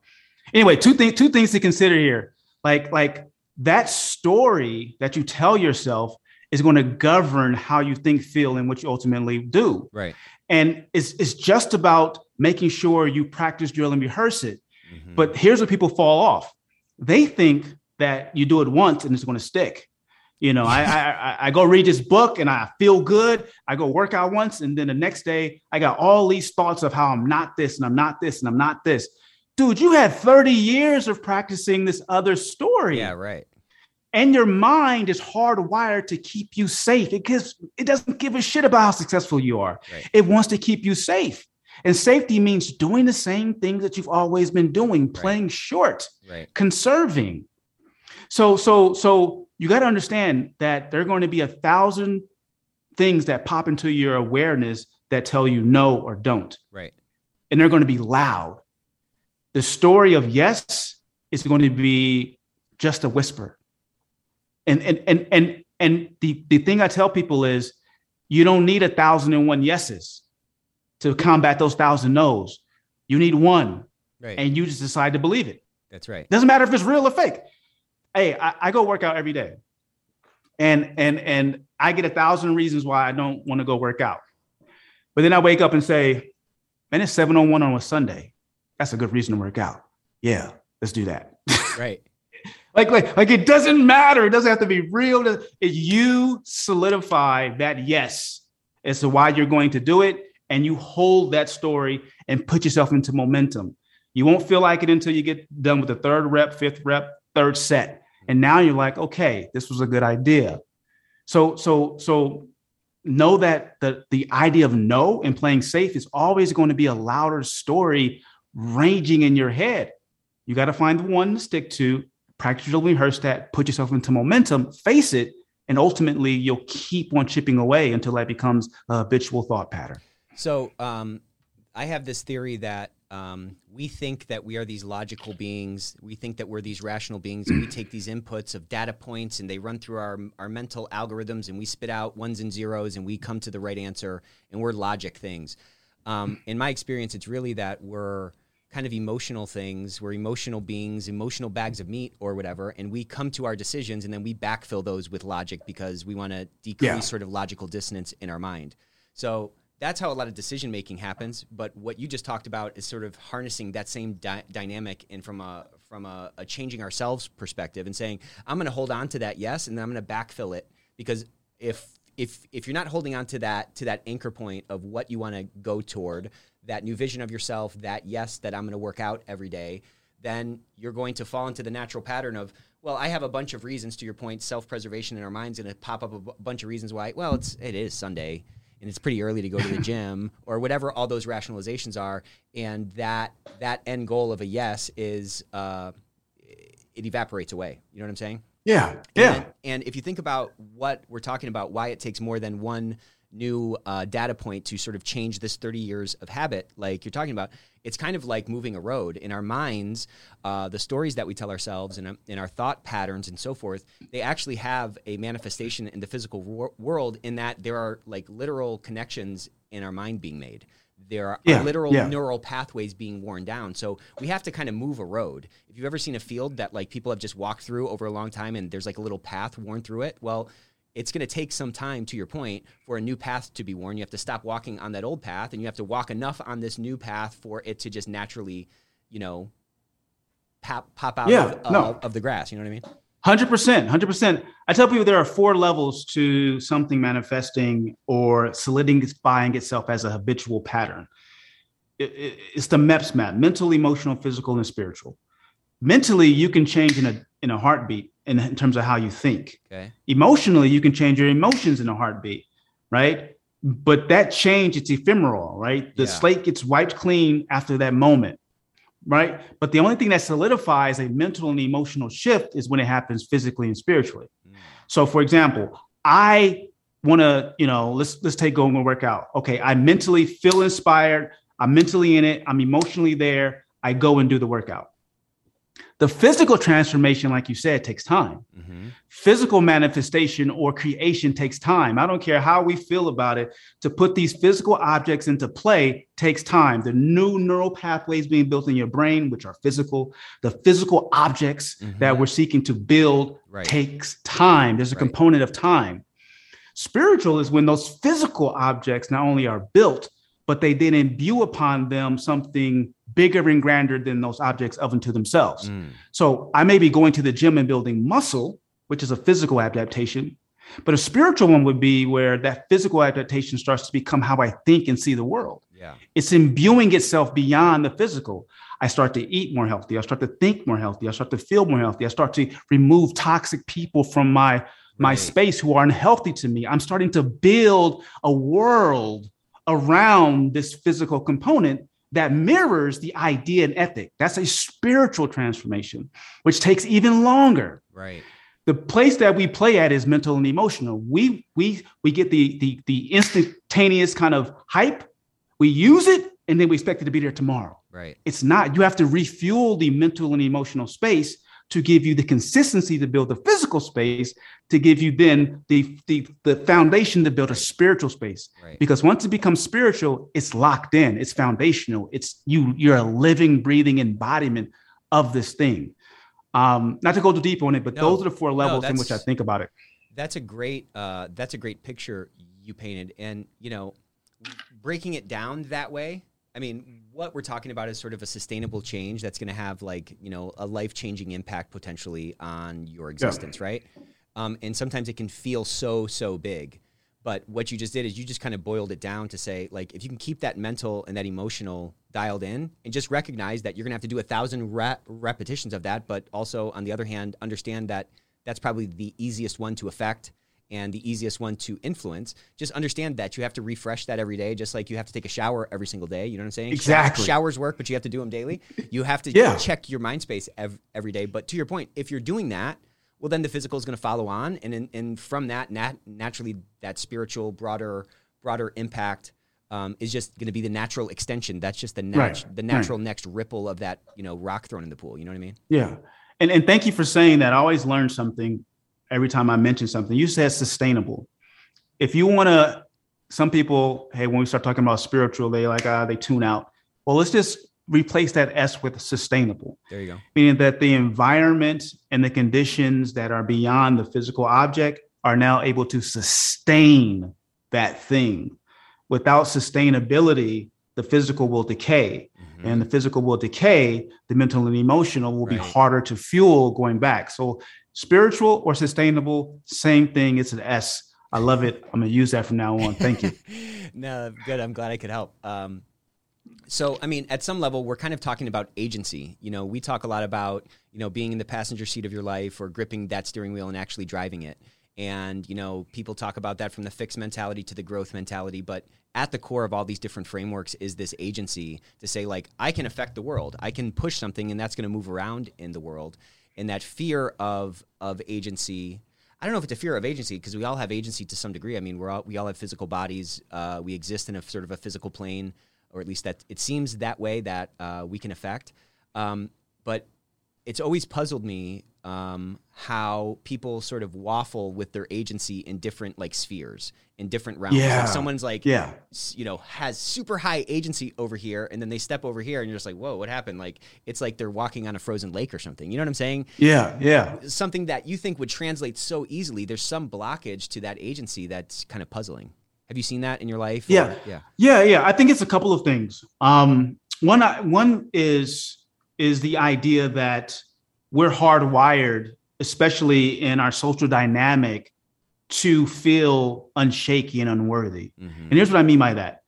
Anyway, two things two things to consider here. Like like that story that you tell yourself is going to govern how you think, feel, and what you ultimately do. Right. And it's, it's just about making sure you practice, drill, and rehearse it. Mhm. But here's where people fall off. They think that you do it once and it's going to stick. You know, I, I I I go read this book and I feel good. I go work out once, and then the next day I got all these thoughts of how I'm not this and I'm not this and I'm not this. Dude, you had 30 years of practicing this other story yeah, right. and your mind is hardwired to keep you safe. It gives it doesn't give a shit about how successful you are. Right. It wants to keep you safe. And safety means doing the same things that you've always been doing, playing short, Right. conserving. So so so you got to understand that there are going to be a thousand things that pop into your awareness that tell you no or don't. Right. And they're going to be loud. The story of yes is going to be just a whisper. And and and and and the, the thing I tell people is you don't need a thousand and one yeses to combat those thousand no's. You need one, Right. and you just decide to believe it. That's right. Doesn't matter if it's real or fake. Hey, I, I go work out every day. And and and I get a thousand reasons why I don't want to go work out. But then I wake up and say, man, it's 701 on a Sunday. That's a good reason to work out. Yeah, let's do that. Right. like, like, like it doesn't matter. It doesn't have to be real. You solidify that yes as to why you're going to do it, and you hold that story and put yourself into momentum. You won't feel like it until you get done with the third rep, fifth rep, third set. And now you're like, okay, this was a good idea. So, so, so know that the the idea of no and playing safe is always going to be a louder story ranging in your head. You got to find the one to stick to, practice your rehearse that, put yourself into momentum, face it, and ultimately you'll keep on chipping away until that becomes a habitual thought pattern. So um, I have this theory that um, we think that we are these logical beings. We think that we're these rational beings, and we take these inputs of data points, and they run through our our mental algorithms, and we spit out ones and zeros, and we come to the right answer, and we're logic things. Um, in my experience, it's really that we're kind of emotional things. We're emotional beings, emotional bags of meat or whatever, and we come to our decisions, and then we backfill those with logic because we want to decrease Yeah. sort of logical dissonance in our mind. So that's how a lot of decision making happens. But what you just talked about is sort of harnessing that same dy- dynamic and from a from a, a changing ourselves perspective and saying, I'm going to hold on to that yes, and then I'm going to backfill it because if if if you're not holding on to that to that anchor point of what you want to go toward, that new vision of yourself, that yes, that I'm going to work out every day, then you're going to fall into the natural pattern of well, I have a bunch of reasons to your point, self-preservation in our minds going to pop up a bunch of reasons why. Well, it's it is Sunday and it's pretty early to go to the gym or whatever all those rationalizations are and that that end goal of a yes is uh, it evaporates away you know what i'm saying Yeah. and, and if you think about what we're talking about, why it takes more than one new uh, data point to sort of change this 30 years of habit, like you're talking about, it's kind of like moving a road. In our minds, uh, the stories that we tell ourselves and in our thought patterns and so forth, they actually have a manifestation in the physical wor- world in that there are like literal connections in our mind being made. There are Yeah, literal yeah. neural pathways being worn down. So we have to kind of move a road. If you've ever seen a field that like people have just walked through over a long time and there's like a little path worn through it, well, it's going to take some time to your point for a new path to be worn. You have to stop walking on that old path and you have to walk enough on this new path for it to just naturally, you know, pop, pop out Yeah, of, no. of, of the grass. You know what I mean? Hundred percent, hundred percent. I tell people there are four levels to something manifesting or solidifying itself as a habitual pattern. It- it- it's the MEPS map: mental, emotional, physical, and spiritual. Mentally, you can change in a in a heartbeat in, in terms of how you think. Okay. Emotionally, you can change your emotions in a heartbeat, right? But that change, it's ephemeral, right? The Yeah. slate gets wiped clean after that moment, right? But the only thing that solidifies a mental and emotional shift is when it happens physically and spiritually. Mm. So, for example, I want to, you know, let's let's take going and work out. Okay, I mentally feel inspired. I'm mentally in it. I'm emotionally there. I go and do the workout. The physical transformation, like you said, takes time. Mhm. Physical manifestation or creation takes time. I don't care how we feel about it. To put these physical objects into play takes time. The new neural pathways being built in your brain, which are physical, the physical objects Mhm. that we're seeking to build Right. takes time. There's a Right. component of time. Spiritual is when those physical objects not only are built, but they then imbue upon them something bigger and grander than those objects of unto themselves. Mm. So I may be going to the gym and building muscle, which is a physical adaptation, but a spiritual one would be where that physical adaptation starts to become how I think and see the world. Yeah. It's imbuing itself beyond the physical. I start to eat more healthy. I start to think more healthy. I start to feel more healthy. I start to remove toxic people from my my Right. space who are unhealthy to me. I'm starting to build a world around this physical component that mirrors the idea and ethic. That's a spiritual transformation, which takes even longer. Right. The place that we play at is mental and emotional. We we we get the the the instantaneous kind of hype. We use it and then we expect it to be there tomorrow. Right. It's not. You have to refuel the mental and emotional space to give you the consistency to build the physical space to give you then the the, the foundation to build a spiritual space Right. because once it becomes spiritual it's locked in it's foundational it's you you're a living breathing embodiment of this thing um not to go too deep on it but No, those are the four levels in which i think about it That's a great uh, that's a great picture you painted, and you know, breaking it down that way. I mean, what we're talking about is sort of a sustainable change that's going to have like you know a life changing impact potentially on your existence, right? Um, and sometimes it can feel so so big. But what you just did is you just kind of boiled it down to say, like, if you can keep that mental and that emotional dialed in and just recognize that you're going to have to do a thousand re- repetitions of that, but also, on the other hand, understand that that's probably the easiest one to affect and the easiest one to influence. Just understand that you have to refresh that every day, just like you have to take a shower every single day. You know what I'm saying? Exactly. Showers work, but you have to do them daily. You have to Yeah. check your mind space ev- every day. But to your point, if you're doing that, well, then the physical is going to follow on, and in, and from that, nat- naturally, that spiritual, broader, broader impact um, is just going to be the natural extension. That's just the nat- Right, the natural next ripple of that, you know, rock thrown in the pool. You know what I mean? yeah and and thank you for saying that i always learn something every time i mention something you said sustainable if you want to some people hey when we start talking about spiritual they like uh, they tune out well let's just replace that s with sustainable There you go. meaning that the environment and the conditions that are beyond the physical object are now able to sustain that thing. Without sustainability, the physical will decay. Mhm. And the physical will decay, the mental and emotional will be harder to fuel going back. So, spiritual or sustainable, same thing. It's an S. I love it. I'm to use that from now on. Thank you. no, good. I'm glad I could help. Um, so, I mean, at some level, we're kind of talking about agency. You know, we talk a lot about, you know, being in the passenger seat of your life or gripping that steering wheel and actually driving it. And, you know, people talk about that from the fixed mentality to the growth mentality. But at the core of all these different frameworks is this agency to say, like, I can affect the world. I can push something and that's going to move around in the world. And that fear of, of agency, I don't know if it's a fear of agency because we all have agency to some degree. I mean, we're all, we all have physical bodies. Uh, we exist in a sort of a physical plane, or at least that it seems that way that uh, we can affect. Um, but it's always puzzled me um, how people sort of waffle with their agency in different like spheres, in different realms. Yeah. Like someone's like, Yeah. you know, has super high agency over here, and then they step over here, and you're just like, whoa, what happened? Like it's like they're walking on a frozen lake or something. You know what I'm saying? Yeah. Yeah. something that you think would translate so easily, there's some blockage to that agency that's kind of puzzling. Have you seen that in your life? or- Yeah. yeah. Yeah, yeah. I think it's a couple of things. Um, one, one is is the idea that we're hardwired, especially in our social dynamic, to feel unshaky and unworthy. Mhm. And here's what I mean by that: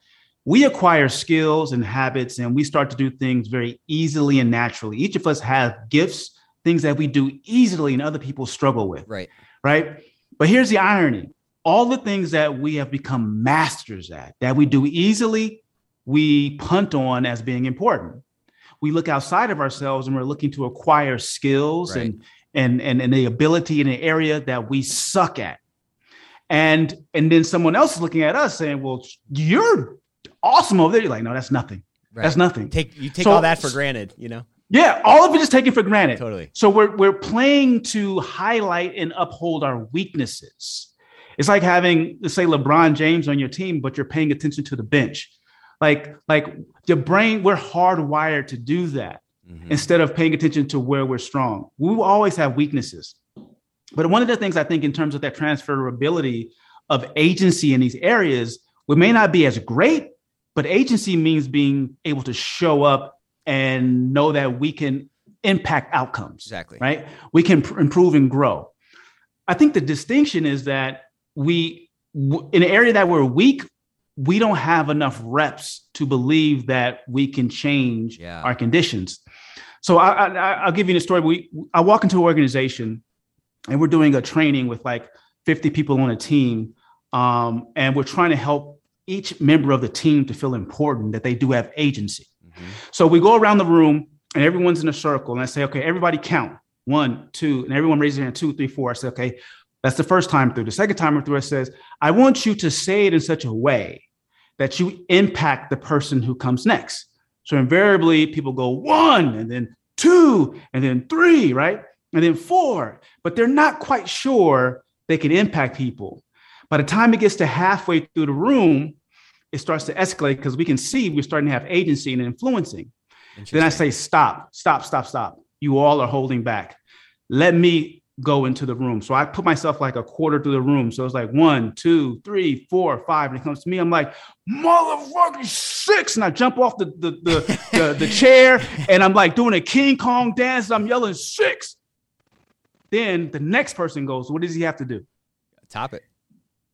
we acquire skills and habits, and we start to do things very easily and naturally. Each of us have gifts things that we do easily and other people struggle with. Right. Right. But here's the irony all the things that we have become masters at, that we do easily, we punt on as being important. We look outside of ourselves and we're looking to acquire skills Right. and, and, and, and the ability in an area that we suck at. And and then someone else is looking at us saying, Well, you're awesome over there. You're like, no, that's nothing. Right. That's nothing. Take you take So- all that for granted, you know? Yeah, all of it is taken for granted. Totally. So we're we're playing to highlight and uphold our weaknesses. It's like having, let's say, LeBron James on your team, but you're paying attention to the bench. Like, like your brain, we're hardwired to do that Mhm. instead of paying attention to where we're strong. We will always have weaknesses. But one of the things I think in terms of that transferability of agency in these areas, we may not be as great, but agency means being able to show up and know that we can impact outcomes Exactly. right? We can pr- improve and grow. I think the distinction is that we, w- in an area that we're weak, we don't have enough reps to believe that we can change Yeah. our conditions. So I, I, I'll give you a story. We, I walk into an organization and we're doing a training with like 50 people on a team. Um, and we're trying to help each member of the team to feel important, that they do have agency. Mhm. So we go around the room and everyone's in a circle and I say, okay, everybody count one, two, and everyone raises their hand two, three, four. I say, okay, that's the first time through. The second time through, it says, I want you to say it in such a way that you impact the person who comes next. So invariably, people go one and then two and then three, right? And then four, but they're not quite sure they can impact people. By the time it gets to halfway through the room, it starts to escalate because we can see we're starting to have agency and influencing. Then I say, stop, stop, stop, stop. You all are holding back. Let me go into the room. So I put myself like a quarter through the room. So it's like one, two, three, four, five. And it comes to me, I'm like, motherfucking six. And I jump off the the the, the, the chair and I'm like doing a King Kong dance. I'm yelling six. Then the next person goes, what does he have to do? top it.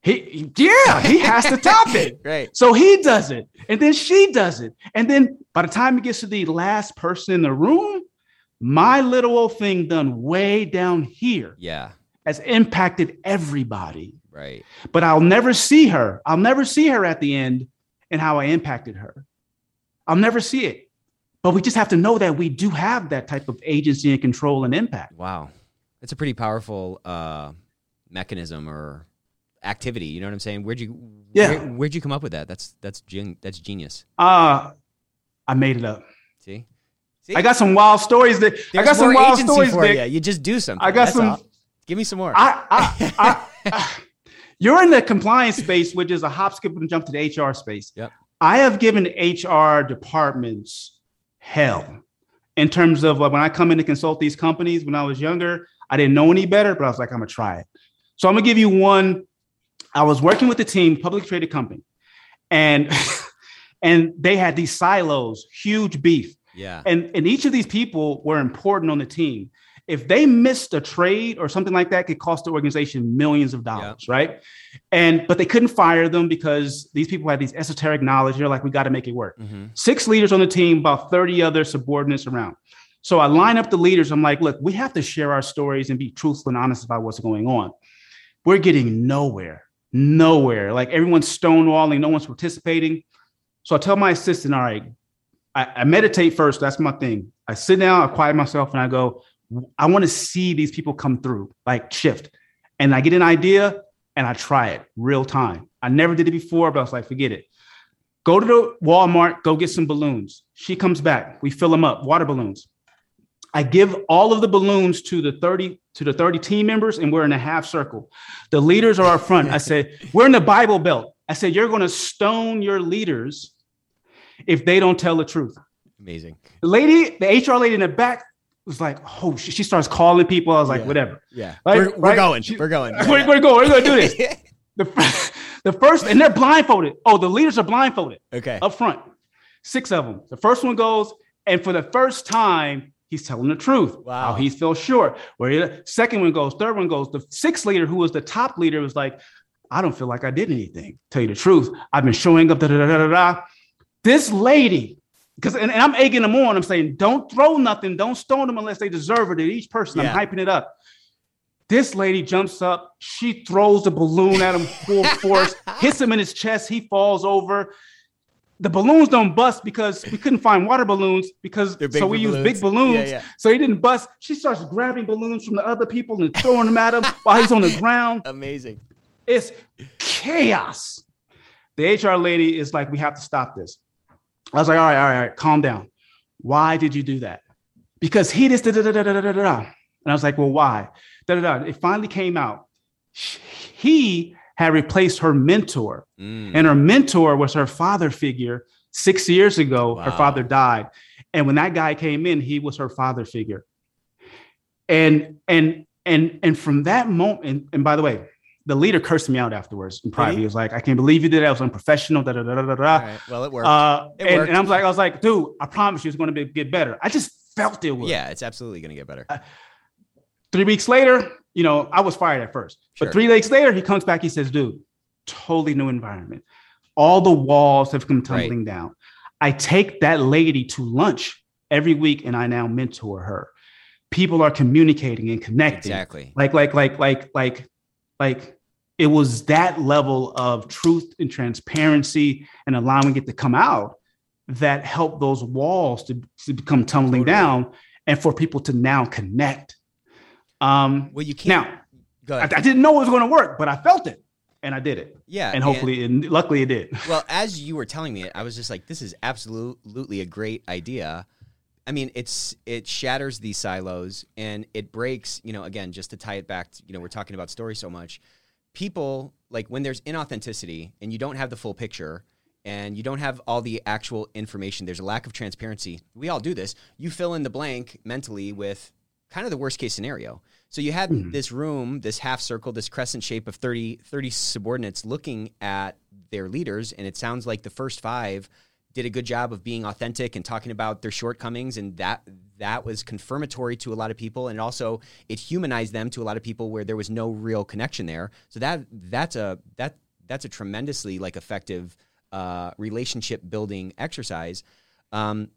He yeah, he has to top it. Right. So he does it, and then she does it, and then by the time it gets to the last person in the room, my little old thing done way down here Yeah. has impacted everybody. Right. But I'll never see her. I'll never see her at the end and how I impacted her. I'll never see it. But we just have to know that we do have that type of agency and control and impact. Wow. that's a pretty powerful uh, mechanism or activity. You know what I'm saying? Where'd you Yeah. where, where'd you come up with that? That's that's gen- that's genius. Uh I made it up. See? See? I got some wild stories that I got some wild stories for you. You just do something. I got That's some all. Give me some more. I, I, I, you're in the compliance space, which is a hop, skip, and jump to the HR space. Yep. I have given HR departments hell in terms of like, when I come in to consult these companies. When I was younger, I didn't know any better, but I was like, I'm gonna try it. So I'm gonna give you one. I was working with the team, public traded company, and and they had these silos, huge beef yeah. and and each of these people were important on the team. If they missed a trade or something like that could cost the organization millions of dollars right? And but they couldn't fire them because these people had these esoteric knowledge. They're like we got to make it work. Hmm six leaders on the team about 30 other subordinates around. So i line up the leaders. I'm like look we have to share our stories and be truthful and honest about what's going on. We're getting nowhere nowhere. Like everyone's stonewalling. No one's participating. So i tell my assistant all right I, I meditate first that's my thing i sit down i quiet myself and i go i want to see these people come through like shift and i get an idea and i try it real time i never did it before but i was like forget it Go to the Walmart, go get some balloons. She comes back. We fill them up, water balloons. I give all of the balloons to the 30 to the 30 team members, and we're in a half circle. The leaders are up front. I said, we're in the Bible Belt. I said, you're going to stone your leaders if they don't tell the truth. Amazing. The lady, the HR lady in the back was like, oh, she, she starts calling people. I was like, Yeah. whatever. Yeah. Right, we're, we're right. going. She- we're going. We're going to go. We're going to do this. The, the first, and they're blindfolded. Oh, the leaders are blindfolded okay. up front. Six of them. The first one goes, and for the first time, he's telling the truth. Wow. How he feels sure. Where the second one goes, third one goes. The sixth leader, who was the top leader, was like, I don't feel like I did anything. Tell you the truth. I've been showing up. Da, da, da, da, da. This lady because and, and, I'm egging them on. I'm saying, don't throw nothing, don't stone them unless they deserve it. At each person, yeah. I'm hyping it up. This lady jumps up, she throws the balloon at him full force, hits him in his chest, he falls over. The balloons don't bust because we couldn't find water balloons because so we use big balloons. Yeah, yeah. So he didn't bust. She starts grabbing balloons from the other people and throwing them at him while he's on the ground. Amazing. It's chaos. The HR lady is like, we have to stop this. I was like, all right, all right, all right, calm down. Why did you do that? Because he just da da da da da da da. And I was like, well, why? Da da da. It finally came out. He had replaced her mentor, mm. and her mentor was her father figure. Six years ago, wow. her father died, and when that guy came in, he was her father figure. And and and and from that moment, and, and by the way, the leader cursed me out afterwards in private. He was like, I can't believe you did that. I was unprofessional. Da, da, da, da, da. Right. Well, it worked. Uh, it and, worked. and I was like, I was like, dude, I promise you it's going to be, get better. I just felt it would. Yeah, it's absolutely going to get better. Uh, three weeks later, you know, I was fired at first, sure. but three weeks later, he comes back. He says, dude, totally new environment. All the walls have come tumbling right. down. I take that lady to lunch every week and I now mentor her. People are communicating and connecting. Exactly. Like, like, like, like, like, like it was that level of truth and transparency and allowing it to come out that helped those walls to, to become tumbling totally. down and for people to now connect. Um, well, you can't. Now, I, I, didn't know it was going to work, but I felt it and I did it. Yeah. And hopefully, and, and luckily it did. Well, as you were telling me it, I was just like, this is absolutely a great idea. I mean, it's it shatters these silos and it breaks. You know, again, just to tie it back. To, you know, we're talking about story so much. People like when there's inauthenticity and you don't have the full picture and you don't have all the actual information. There's a lack of transparency. We all do this. You fill in the blank mentally with kind of the worst case scenario. So you had mm-hmm. this room, this half circle, this crescent shape of 30, 30 subordinates looking at their leaders, and it sounds like the first five did a good job of being authentic and talking about their shortcomings and that that was confirmatory to a lot of people and also it humanized them to a lot of people where there was no real connection there. So that that's a that that's a tremendously like effective uh, relationship building exercise. Um,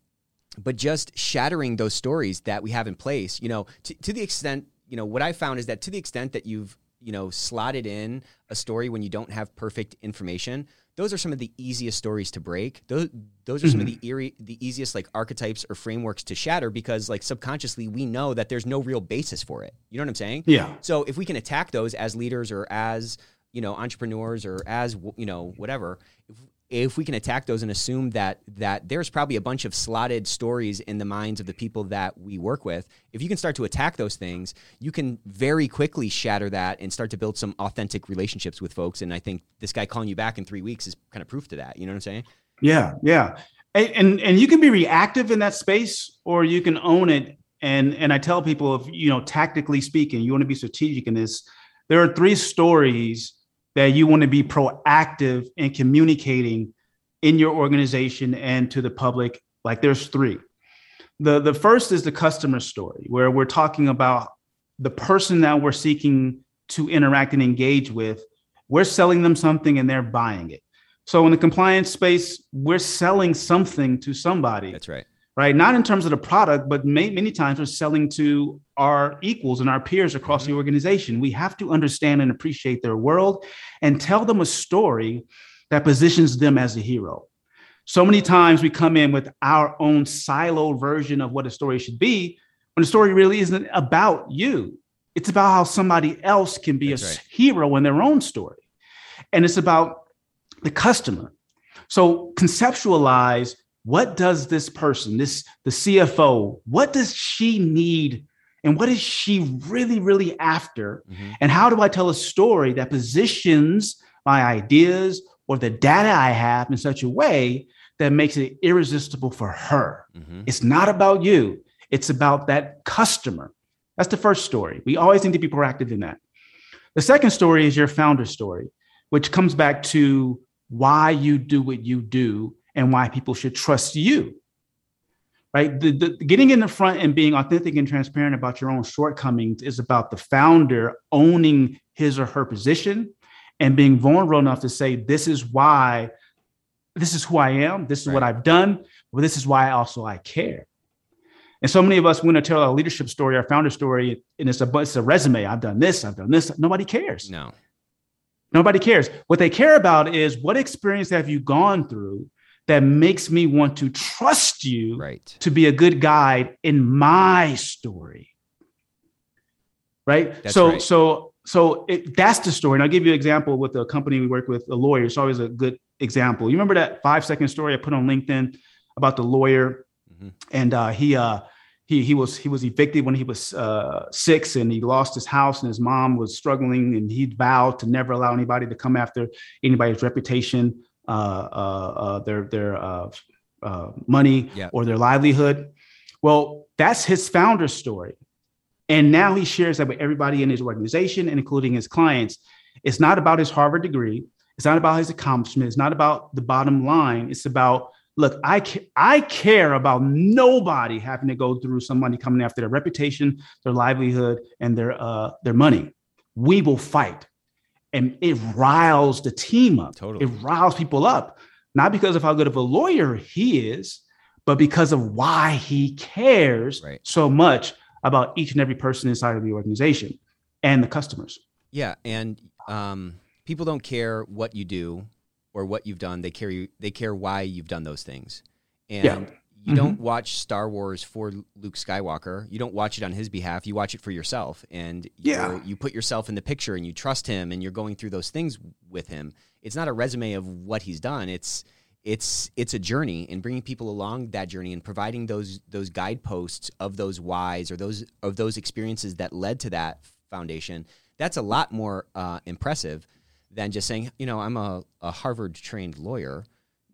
but just shattering those stories that we have in place you know to, to the extent you know what i found is that to the extent that you've you know slotted in a story when you don't have perfect information those are some of the easiest stories to break. Those those are mm-hmm. some of the mm-hmm. eerie, the easiest like archetypes or frameworks to shatter because like subconsciously we know that there's no real basis for it. You know what I'm saying? Yeah. So if we can attack those as leaders or as you know entrepreneurs or as you know whatever, if, if we can attack those and assume that that there's probably a bunch of slotted stories in the minds of the people that we work with if you can start to attack those things you can very quickly shatter that and start to build some authentic relationships with folks. And i think this guy calling you back in three weeks is kind of proof to that. You know what i'm saying? Yeah yeah. And and, and you can be reactive in that space or you can own it. And and i tell people if you know tactically speaking you want to be strategic in this there are three stories that you want to be proactive in communicating in your organization and to the public like there's three. The the first is the customer story where we're talking about the person that we're seeking to interact and engage with. We're selling them something and they're buying it. So in the compliance space we're selling something to somebody. That's right right? Not in terms of the product, but may, many times we're selling to our equals and our peers across mm-hmm. the organization. We have to understand and appreciate their world and tell them a story that positions them as a hero. So many times we come in with our own siloed version of what a story should be, when the story really isn't about you. It's about how somebody else can be That's a right. hero in their own story. And it's about the customer. So conceptualize what does this person, this the CFO, what does she need and what is she really really after? Mm-hmm. And how do I tell a story that positions my ideas or the data I have in such a way that makes it irresistible for her? Mm-hmm. It's not about you. It's about that customer. That's the first story. We always need to be proactive in that. The second story is your founder story, which comes back to why you do what you do and why people should trust you. Right? The, the, getting in the front and being authentic and transparent about your own shortcomings is about the founder owning his or her position and being vulnerable enough to say, This is why this is who I am. This is right. what I've done. But this is why I also I care. And so many of us want to tell our leadership story, our founder story, and it's a it's a resume. I've done this, I've done this. Nobody cares. No. Nobody cares. What they care about is what experience have you gone through that makes me want to trust you right. to be a good guide in my story. Right? That's so right. so so it, that's the story. And I'll give you an example with a company we work with, a lawyer. It's always a good example. You remember that five second story I put on LinkedIn about the lawyer, mm-hmm. and uh, he uh, he he was he was evicted when he was uh, six, and he lost his house, and his mom was struggling, and he vowed to never allow anybody to come after anybody's reputation, Uh, uh, uh, their their money, yeah. or their livelihood. Well, that's his founder story. And now he shares that with everybody in his organization and including his clients. It's not about his Harvard degree. It's not about his accomplishment. It's not about the bottom line. It's about look, I ca- I care about nobody having to go through somebody coming after their reputation, their livelihood, and their uh, their money. We will fight, and it riles the team up. Totally, it riles people up, not because of how good of a lawyer he is, but because of why he cares right. so much about each and every person inside of the organization and the customers. Yeah, and um, people don't care what you do or what you've done. They care they care why you've done those things. And yeah. You mm-hmm. don't watch Star Wars for Luke Skywalker. You don't watch it on his behalf. You watch it for yourself, and yeah. you put yourself in the picture, and you trust him, and you're going through those things with him. It's not a resume of what he's done. It's it's it's a journey and bringing people along that journey and providing those those guideposts of those whys or those of those experiences that led to that foundation that's a lot more uh, impressive than just saying you know i'm a, a harvard trained lawyer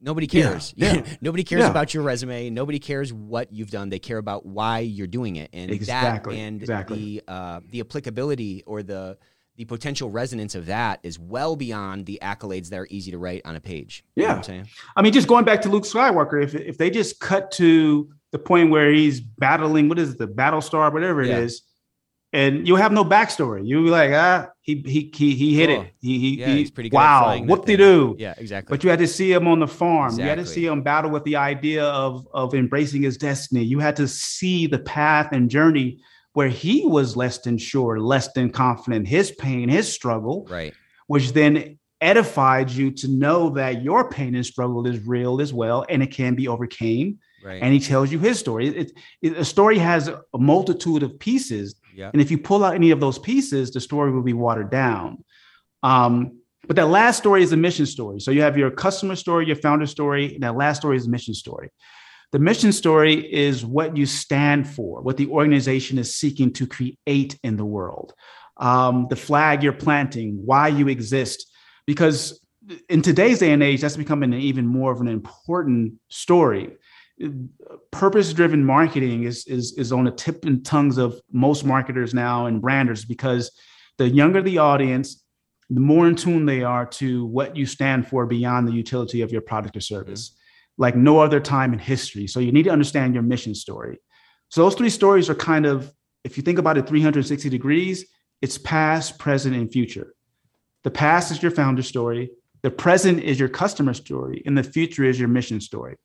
nobody cares yeah, yeah. nobody cares yeah. about your resume nobody cares what you've done they care about why you're doing it and exactly, that and exactly. the uh, the applicability or the the potential resonance of that is well beyond the accolades that are easy to write on a page. You know I'm saying? I mean, just going back to Luke Skywalker, if if they just cut to the point where he's battling, what is it, the battle star, whatever it Yeah. is, and you'll have no backstory. You'll be like, ah, he he he, he hit Cool. it. He he, Yeah, he he's pretty good wow, whoop de thing. Yeah, exactly. But you had to see him on the farm. You had to see him battle with the idea of of embracing his destiny. You had to see the path and journey where he was less than sure, less than confident, his pain, his struggle, right. which then edified you to know that your pain and struggle is real as well and it can be overcame. Right. And he tells you his story. It, it, a story has a multitude of pieces. Yeah. And if you pull out any of those pieces, the story will be watered down. Um, but that last story is a mission story. So you have your customer story, your founder story, and that last story is a mission story. The mission story is what you stand for, what the organization is seeking to create in the world, um, the flag you're planting, why you exist. Because in today's day and age, that's becoming an even more of an important story. Purpose-driven marketing is, is, is on the tip and tongues of most marketers now and branders because the younger the audience, the more in tune they are to what you stand for beyond the utility of your product or mm-hmm. service like no other time in history. So you need to understand your mission story. So those three stories are kind of, if you think about it 360 degrees, it's past, present, and future. The past is your founder story, the present is your customer story, and the future is your mission story.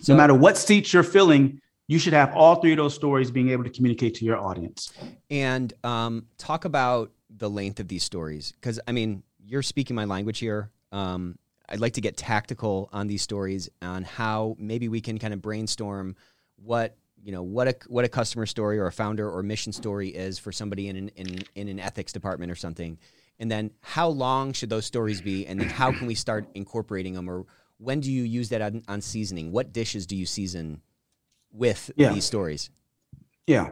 So- no matter what seats you're filling, you should have all three of those stories being able to communicate to your audience. And um, talk about the length of these stories because I mean you're speaking my language here. Um, I'd like to get tactical on these stories on how maybe we can kind of brainstorm what you know what a what a customer story or a founder or mission story is for somebody in an in, in an ethics department or something, and then how long should those stories be, and then how can we start incorporating them, or when do you use that on, on seasoning? What dishes do you season with Yeah. these stories? Yeah.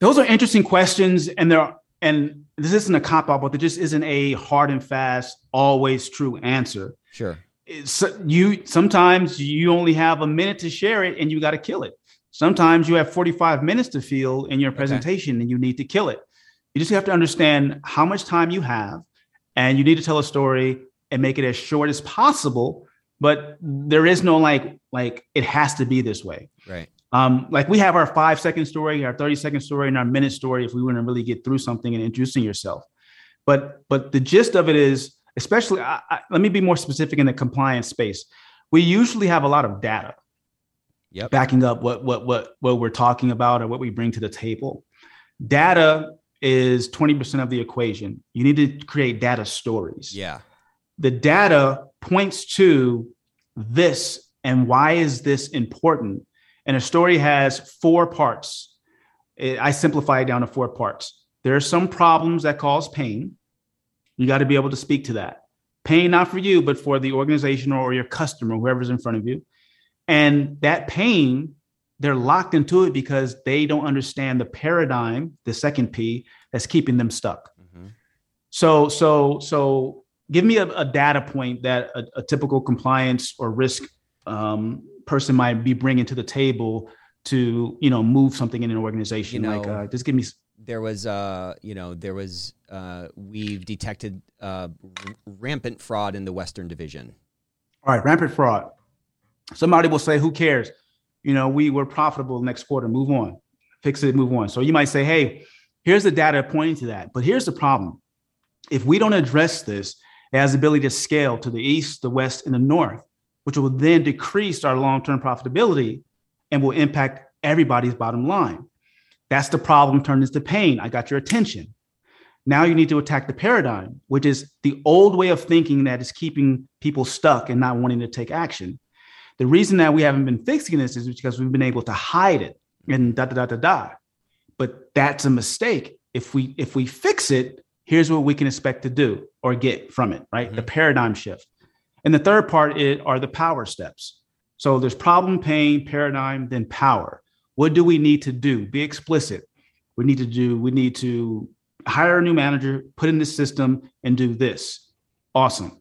Those are interesting questions. And there are, and this isn't a cop out, but there just isn't a hard and fast, always true answer. Sure. It's, uh, you sometimes you only have a minute to share it and you got to kill it. Sometimes you have 45 minutes to feel in your presentation and you need to kill it. You just have to understand how much time you have and you need to tell a story and make it as short as possible. But there is no like, like it has to be this way. Right. Um, like we have our five second story, our 30 second story, and our minute story if we want to really get through something and introducing yourself. But but the gist of it is especially, I, I, let me be more specific in the compliance space. We usually have a lot of data yep. backing up what, what, what, what we're talking about or what we bring to the table. Data is 20% of the equation. You need to create data stories. Yeah. The data points to this and why is this important? And a story has four parts. I simplify it down to four parts. There are some problems that cause pain. You got to be able to speak to that. Pain, not for you, but for the organization or your customer, whoever's in front of you. And that pain, they're locked into it because they don't understand the paradigm, the second P, that's keeping them stuck. Mm-hmm. So, so, so give me a, a data point that a, a, typical compliance or risk um, person might be bringing to the table to, you know, move something in an organization. You know, like, uh, just give me. There was, uh, you know, there was. Uh, we've detected uh, rampant fraud in the Western Division. All right, rampant fraud. Somebody will say, "Who cares?" You know, we were profitable next quarter. Move on, fix it, move on. So you might say, "Hey, Here's the data pointing to that. But here's the problem. If we don't address this, it has the ability to scale to the east, the west, and the north, which will then decrease our long-term profitability and will impact everybody's bottom line. That's the problem turned into pain. I got your attention. Now you need to attack the paradigm, which is the old way of thinking that is keeping people stuck and not wanting to take action. The reason that we haven't been fixing this is because we've been able to hide it and da da da da da but that's a mistake if we if we fix it here's what we can expect to do or get from it right? Mm-hmm. the paradigm shift. And the third part is, are the power steps. So there's problem pain paradigm then power. What do we need to do? Be explicit. We need to do we need to hire a new manager put in the system and do this. Awesome.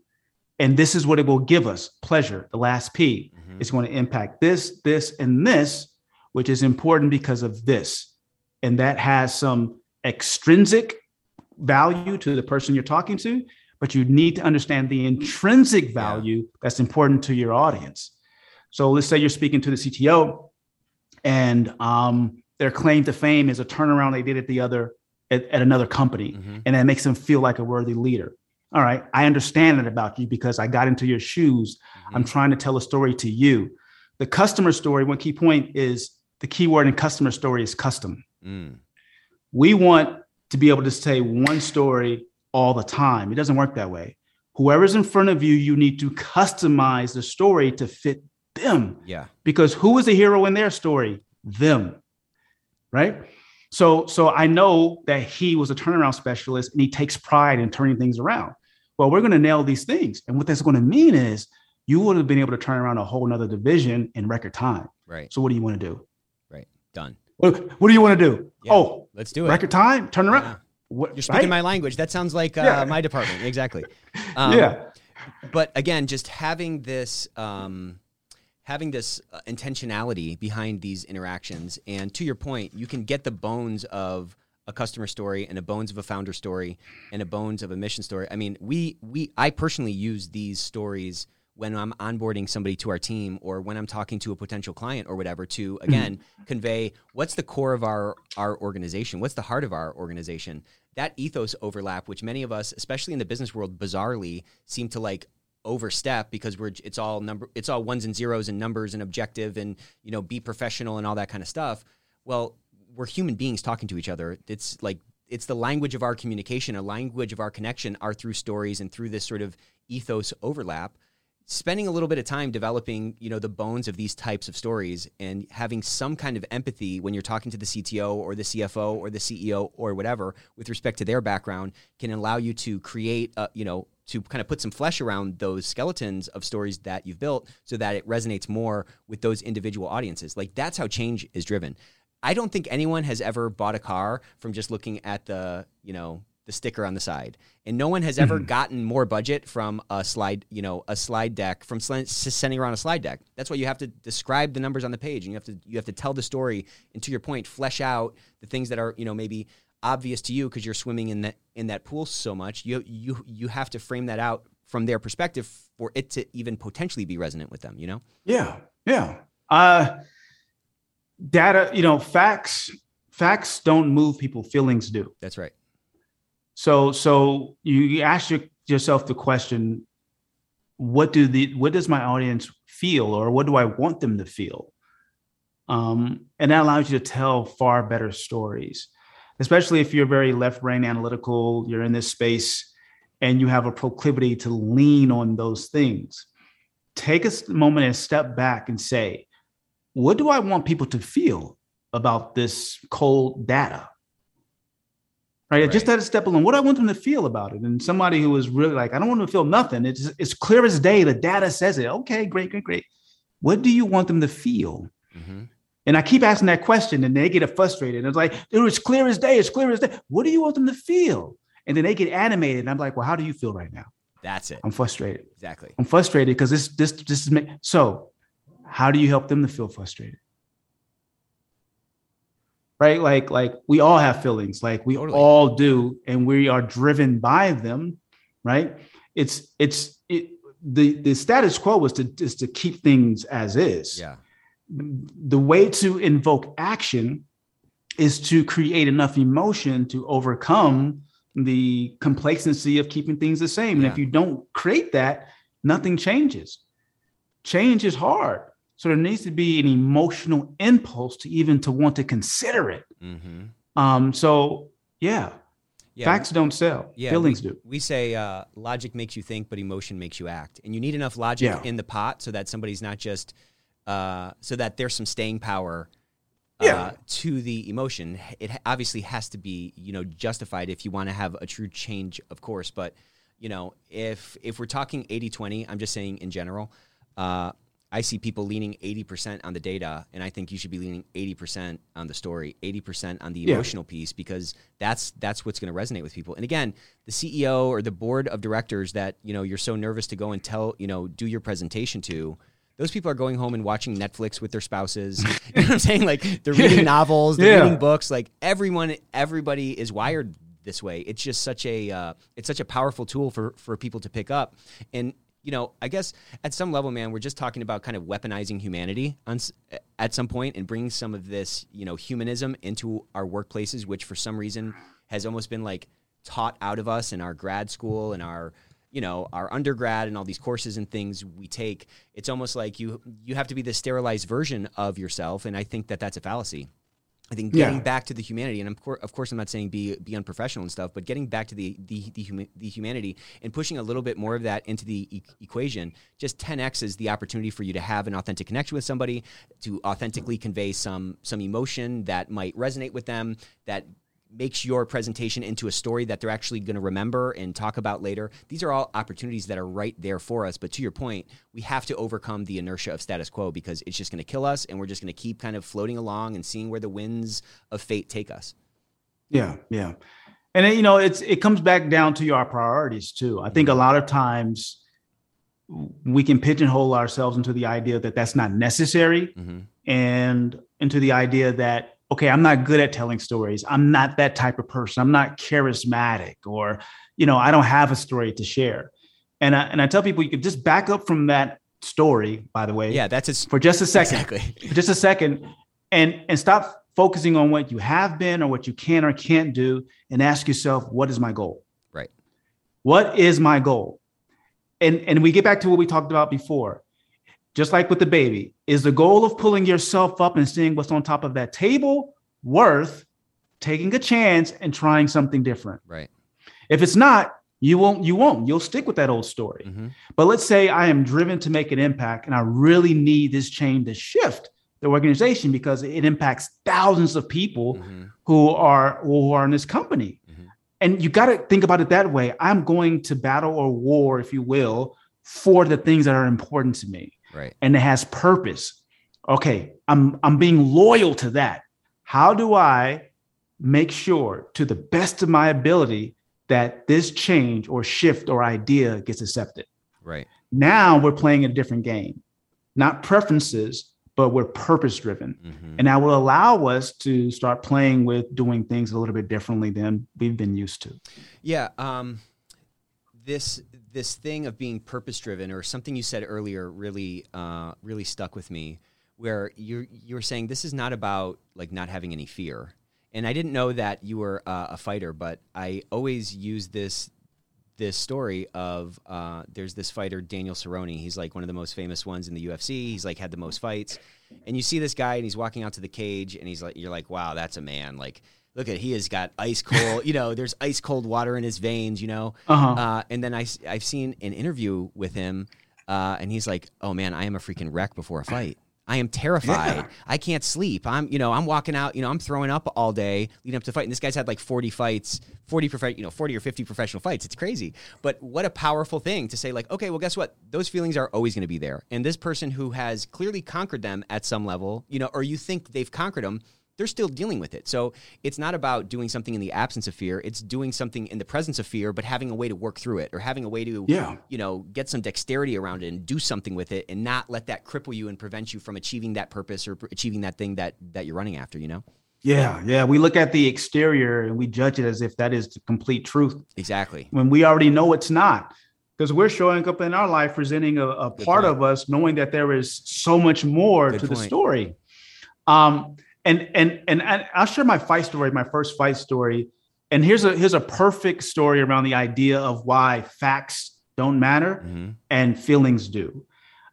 And this is what it will give us pleasure the last p. Mm-hmm. is going to impact this this and this which is important because of this. And that has some extrinsic value to the person you're talking to, but you need to understand the intrinsic value that's important to your audience. So let's say you're speaking to the CTO, and um, their claim to fame is a turnaround they did at the other at, at another company, mm-hmm. and that makes them feel like a worthy leader. All right, I understand that about you because I got into your shoes. Mm-hmm. I'm trying to tell a story to you. The customer story, one key point is the key word in customer story is custom. Mm. We want to be able to say one story all the time. It doesn't work that way. Whoever's in front of you, you need to customize the story to fit them. Yeah. Because who is the hero in their story? Them. Right? So so I know that he was a turnaround specialist and he takes pride in turning things around. Well, we're going to nail these things. And what that's going to mean is you would have been able to turn around a whole nother division in record time. Right. So what do you want to do? Right. Done. What, what do you want to do? Yeah, oh, let's do it. Record time, turn around. Yeah. What, You're speaking right? my language. That sounds like uh, yeah. my department. Exactly. Um, yeah. But again, just having this, um, having this uh, intentionality behind these interactions, and to your point, you can get the bones of a customer story and a bones of a founder story and a bones of a mission story. I mean, we we I personally use these stories when I'm onboarding somebody to our team or when I'm talking to a potential client or whatever to again mm-hmm. convey what's the core of our our organization, what's the heart of our organization. That ethos overlap, which many of us, especially in the business world, bizarrely seem to like overstep because we're it's all number it's all ones and zeros and numbers and objective and you know be professional and all that kind of stuff. Well, we're human beings talking to each other. It's like it's the language of our communication, a language of our connection are through stories and through this sort of ethos overlap spending a little bit of time developing you know the bones of these types of stories and having some kind of empathy when you're talking to the CTO or the CFO or the CEO or whatever with respect to their background can allow you to create a, you know to kind of put some flesh around those skeletons of stories that you've built so that it resonates more with those individual audiences. Like that's how change is driven. I don't think anyone has ever bought a car from just looking at the, you know, the sticker on the side. And no one has ever mm-hmm. gotten more budget from a slide, you know, a slide deck from sl- sending around a slide deck. That's why you have to describe the numbers on the page, and you have to you have to tell the story, and to your point, flesh out the things that are you know maybe obvious to you because you're swimming in that in that pool so much. You you you have to frame that out from their perspective for it to even potentially be resonant with them. You know? Yeah, yeah. Uh, data, you know, facts facts don't move people. Feelings do. That's right. So so you ask your yourself the question what do the what does my audience feel or what do i want them to feel? Um, and that allows you to tell far better stories especially if you're very left brain analytical you're in this space and you have a proclivity to lean on those things. Take a moment and step back and say what do i want people to feel about this cold data right? right. Just that step alone. What do I want them to feel about it? And somebody who is really like, I don't want them to feel nothing. It's it's clear as day. The data says it. Okay, great, great, great. What do you want them to feel? Mm-hmm. And I keep asking that question, and they get frustrated. And it's like, dude, it's clear as day. It's clear as day. What do you want them to feel? And then they get animated. And I'm like, well, how do you feel right now? That's it. I'm frustrated. Exactly. I'm frustrated because this this this is so. How do you help them to feel frustrated? Right? Like like we all have feelings, like we totally. all do, and we are driven by them, right? It's it's it, the the status quo was to is to keep things as is. Yeah. The way to invoke action is to create enough emotion to overcome the complacency of keeping things the same. And if you don't create that, nothing changes. Change is hard. So there needs to be an emotional impulse to even to want to consider it. Mm-hmm. Um, so yeah. yeah. Facts don't sell. Yeah, Feelings we, do. We say uh, logic makes you think, but emotion makes you act. And you need enough logic yeah. in the pot so that somebody's not just, uh, so that there's some staying power uh, yeah. to the emotion. It obviously has to be, you know, justified if you want to have a true change, of course. But, you know, if if we're talking 80 20, I'm just saying in general, uh, I see people leaning 80% on the data, and I think you should be leaning 80% on the story, 80% on the emotional yeah. piece, because that's that's what's going to resonate with people. And again, the CEO or the board of directors that you know you're so nervous to go and tell you know do your presentation to, those people are going home and watching Netflix with their spouses. you know what I'm saying? Like they're reading novels, they're yeah. reading books. Like everyone, everybody is wired this way. It's just such a uh, it's such a powerful tool for for people to pick up. And you know, I guess at some level, man, we're just talking about kind of weaponizing humanity on, at some point and bringing some of this, you know, humanism into our workplaces, which for some reason has almost been like taught out of us in our grad school and our, you know, our undergrad and all these courses and things we take. It's almost like you you have to be the sterilized version of yourself, and I think that that's a fallacy. I think getting yeah. back to the humanity, and of course, of course, I'm not saying be be unprofessional and stuff, but getting back to the the the, the humanity and pushing a little bit more of that into the e- equation, just 10x is the opportunity for you to have an authentic connection with somebody, to authentically convey some some emotion that might resonate with them, that makes your presentation into a story that they're actually going to remember and talk about later. These are all opportunities that are right there for us. But to your point, we have to overcome the inertia of status quo because it's just going to kill us and we're just going to keep kind of floating along and seeing where the winds of fate take us. Yeah, yeah. And you know, it's it comes back down to your priorities too. I think a lot of times we can pigeonhole ourselves into the idea that that's not necessary mm-hmm. and into the idea that okay, I'm not good at telling stories. I'm not that type of person. I'm not charismatic or, you know, I don't have a story to share. And I, and I tell people you could just back up from that story, by the way. Yeah, that's a, for just a second. Exactly. For just a second and and stop focusing on what you have been or what you can or can't do and ask yourself, what is my goal? Right. What is my goal? And and we get back to what we talked about before just like with the baby, is the goal of pulling yourself up and seeing what's on top of that table worth taking a chance and trying something different? Right. If it's not, you won't you won't you'll stick with that old story mm-hmm. but let's say i am driven to make an impact and i really need this change to shift the organization because it impacts thousands of people mm-hmm. who are who are in this company mm-hmm. and you got to think about it that way i'm going to battle or war if you will for the things that are important to me right. And it has purpose. Okay i'm i'm being loyal to that. How do i make sure to the best of my ability that this change or shift or idea gets accepted? Right. Now we're playing a different game. Not preferences but we're purpose driven mm-hmm. and that will allow us to start playing with doing things a little bit differently than we've been used to. Yeah um this this thing of being purpose driven or something you said earlier really uh, really stuck with me where you you were saying this is not about like not having any fear and I didn't know that you were uh, a fighter but I always use this this story of uh, there's this fighter Daniel Cerrone. He's like one of the most famous ones in the UFC. He's like had the most fights, and you see this guy and he's walking out to the cage and he's like, you're like, wow, that's a man. Like, look at he has got ice cold. you know, there's ice cold water in his veins. You know, Uh-huh. uh, and then I, i've seen an interview with him, uh, and he's like, oh man, I am a freaking wreck before a fight. I am terrified. Yeah. I can't sleep. I'm, you know, I'm walking out, you know, I'm throwing up all day leading up to fight. And this guy's had like 40 fights, 40, prof- you know, 40 or 50 professional fights. It's crazy. But what a powerful thing to say, like, okay, well, guess what? Those feelings are always going to be there. And this person who has clearly conquered them at some level, you know, or you think they've conquered them, they're still dealing with it. So it's not about doing something in the absence of fear. It's doing something in the presence of fear, but having a way to work through it or having a way to, Yeah. you know, get some dexterity around it and do something with it and not let that cripple you and prevent you from achieving that purpose or achieving that thing that that you're running after, you know? Yeah, yeah. We look at the exterior and we judge it as if that is the complete truth Exactly. when we already know it's not. Because we're showing up in our life presenting a, a part point. of us, knowing that there is so much more Good to the story. Um, and and and I'll share my fight story, my first fight story. And here's a here's a perfect story around the idea of why facts don't matter Mhm. and feelings do.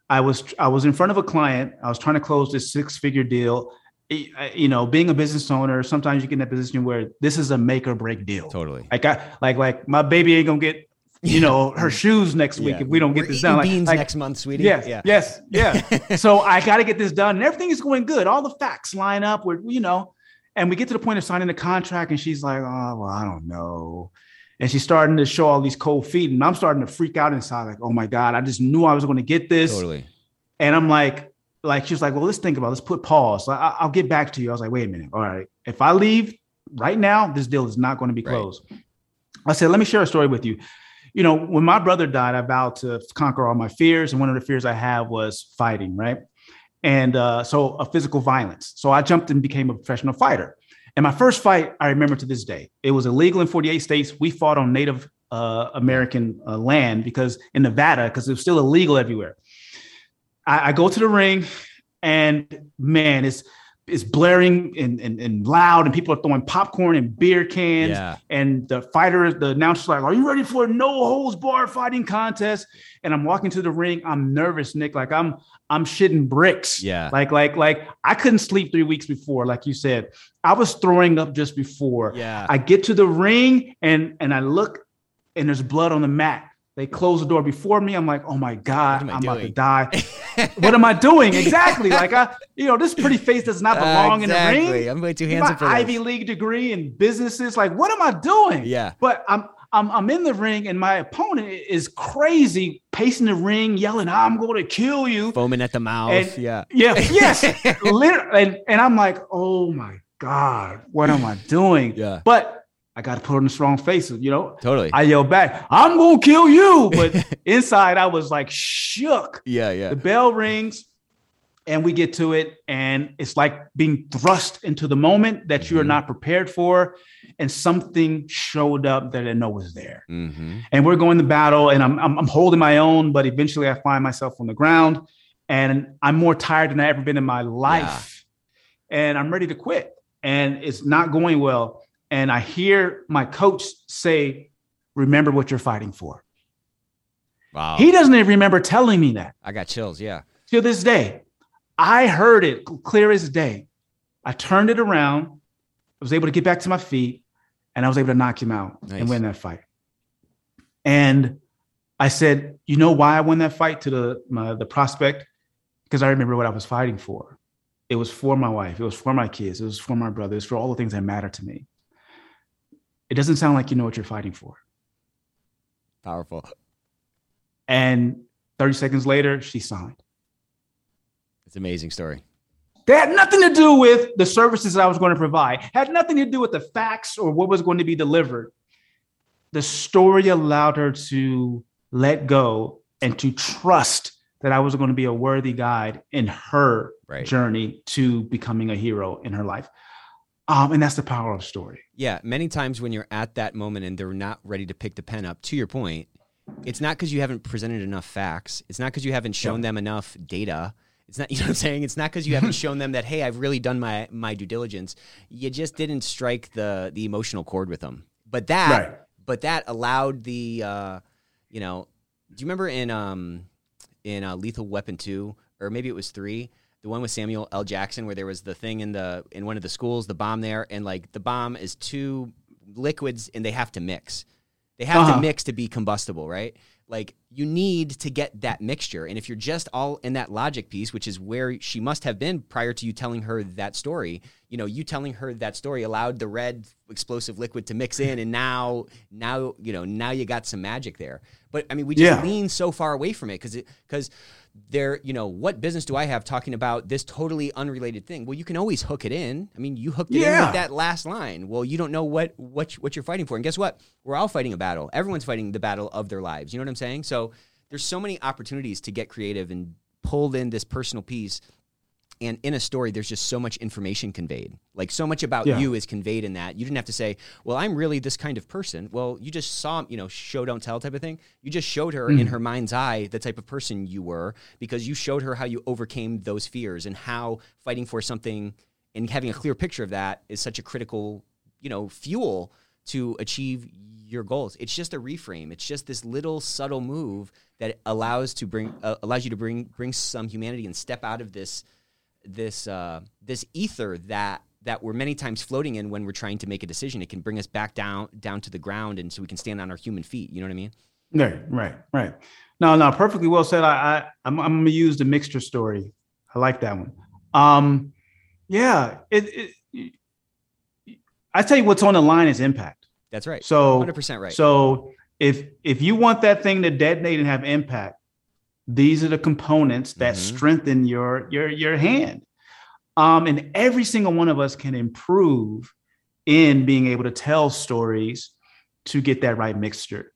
I was I was in front of a client. I was trying to close this six figure deal. You know, being a business owner, sometimes you get in a position where this is a make or break deal. Totally. Like I like like my baby ain't gonna get you know her shoes next week Yeah. if we don't get We're this done. Like, beans like, next month, sweetie. Yes, Yeah. yes, yeah. so I got to get this done, and everything is going good. All the facts line up. We're you know, and we get to the point of signing the contract, and she's like, "Oh, well, I don't know," and she's starting to show all these cold feet, and I'm starting to freak out inside, like, "Oh my god, I just knew I was going to get this," Totally. and I'm like. Like she's like, well, let's think about. It. Let's put pause. I- I'll get back to you. I was like, wait a minute. All right, if I leave right now, this deal is not going to be Right. closed. I said, let me share a story with you. You know, when my brother died, I vowed to conquer all my fears. And one of the fears I have was fighting, right? And uh, so a physical violence. So I jumped and became a professional fighter. And my first fight, I remember to this day, it was illegal in 48 states. We fought on Native uh, American uh, land because in Nevada, because it was still illegal everywhere. I, I go to the ring, and man, it's it's blaring and, and, and loud, and people are throwing popcorn and beer cans. Yeah. And the fighter, the announcer's like, Are you ready for a no holds bar fighting contest? And I'm walking to the ring. I'm nervous, Nick. Like I'm I'm shitting bricks. Yeah. Like, like, like I couldn't sleep three weeks before, like you said. I was throwing up just before. Yeah. I get to the ring and and I look and there's blood on the mat. They close the door before me. I'm like, oh my God, What am I I'm about to die. what am I doing? Exactly. Like I, you know, this pretty face does not belong in the ring. I'm way too My handsome for Ivy this. League degree in businesses. Like, what am I doing? Yeah. But I'm I'm I'm in the ring and my opponent is crazy, pacing the ring, yelling, I'm going to kill you. Foaming at the mouth. And- yeah. Yeah, yes. Literally, and, and I'm like, oh my God, what am I doing? Yeah. But I got to put on a strong face, you know. Totally. I yell back, I'm gonna kill you. But inside, I was like shook. yeah. Yeah. The bell rings, and we get to it, and it's like being thrust into the moment that you are Mhm. not prepared for, and something showed up that I know was there. Mm-hmm. And we're going to battle, and I'm, I'm I'm holding my own, but eventually I find myself on the ground, and I'm more tired than I ever been in my life, and I'm ready to quit, and it's not going well. And I hear my coach say, "Remember what you're fighting for." Wow. He doesn't even remember telling me that I got chills. Yeah. to this day. I heard it clear as day. I turned it around. I was able to get back to my feet and I was able to knock him out Nice. and win that fight. And I said, you know why I won that fight to the my, the prospect? Because I remember what I was fighting for. It was for my wife. It was for my kids. It was for my brothers. For all the things that matter to me. It doesn't sound like you know what you're fighting for. Powerful. And 30 seconds later, she signed. It's an amazing story. They had nothing to do with the services that I was going to provide, had nothing to do with the facts or what was going to be delivered. The story allowed her to let go and to trust that I was going to be a worthy guide in her Right. journey to becoming a hero in her life. Um, and that's the power of story. Yeah, many times when you're at that moment and they're not ready to pick the pen up, to your point, it's not because you haven't presented enough facts. It's not because you haven't shown them enough data. It's not, you know what I'm saying? It's not because you haven't shown them that, hey, I've really done my my due diligence. You just didn't strike the the emotional chord with them. But that Right. but that allowed the uh, you know do you remember in um in uh, lethal weapon 2 or maybe it was 3 the one with samuel l jackson where there was the thing in the in one of the schools the bomb there and like the bomb is two liquids and they have to mix they have Uh-huh. to mix to be combustible right like you need to get that mixture and if you're just all in that logic piece which is where she must have been prior to you telling her that story you know you telling her that story allowed the red explosive liquid to mix in and now now you know now you got some magic there but i mean we just Yeah. lean so far away from it because it because there you know what business do i have talking about this totally unrelated thing? Well you can always hook it in. I mean you hooked it in with that last line. Well you don't know what what what you're fighting for. And guess what? We're all fighting a battle. Everyone's fighting the battle of their lives. You know what i'm saying? So there's so many opportunities to get creative and pulled in this personal piece and in a story there's just so much information conveyed. Like so much about Yeah. you is conveyed in that. You didn't have to say well i'm really this kind of person. Well you just saw you know show don't tell type of thing. You just showed her in her mind's eye the type of person you were because you showed her how you overcame those fears and how fighting for something and having a clear picture of that is such a critical you know fuel to achieve your goals. It's just a reframe. It's just this little subtle move that allows to bring uh, allows you to bring bring some humanity and step out of this this uh, this ether that that we're many times floating in when we're trying to make a decision. It can bring us back down down to the ground, and so we can stand on our human feet. You know what I mean? Right, right, right. No, no, perfectly well said. I, I I'm, I'm gonna use the mixture story. I like that one. Um, yeah, it, it I tell you what's on the line is impact. That's right. So hundred percent right. So if if you want that thing to detonate and have impact, these are the components that Mhm. strengthen your your your hand. Um, and every single one of us can improve in being able to tell stories to get that right mixture.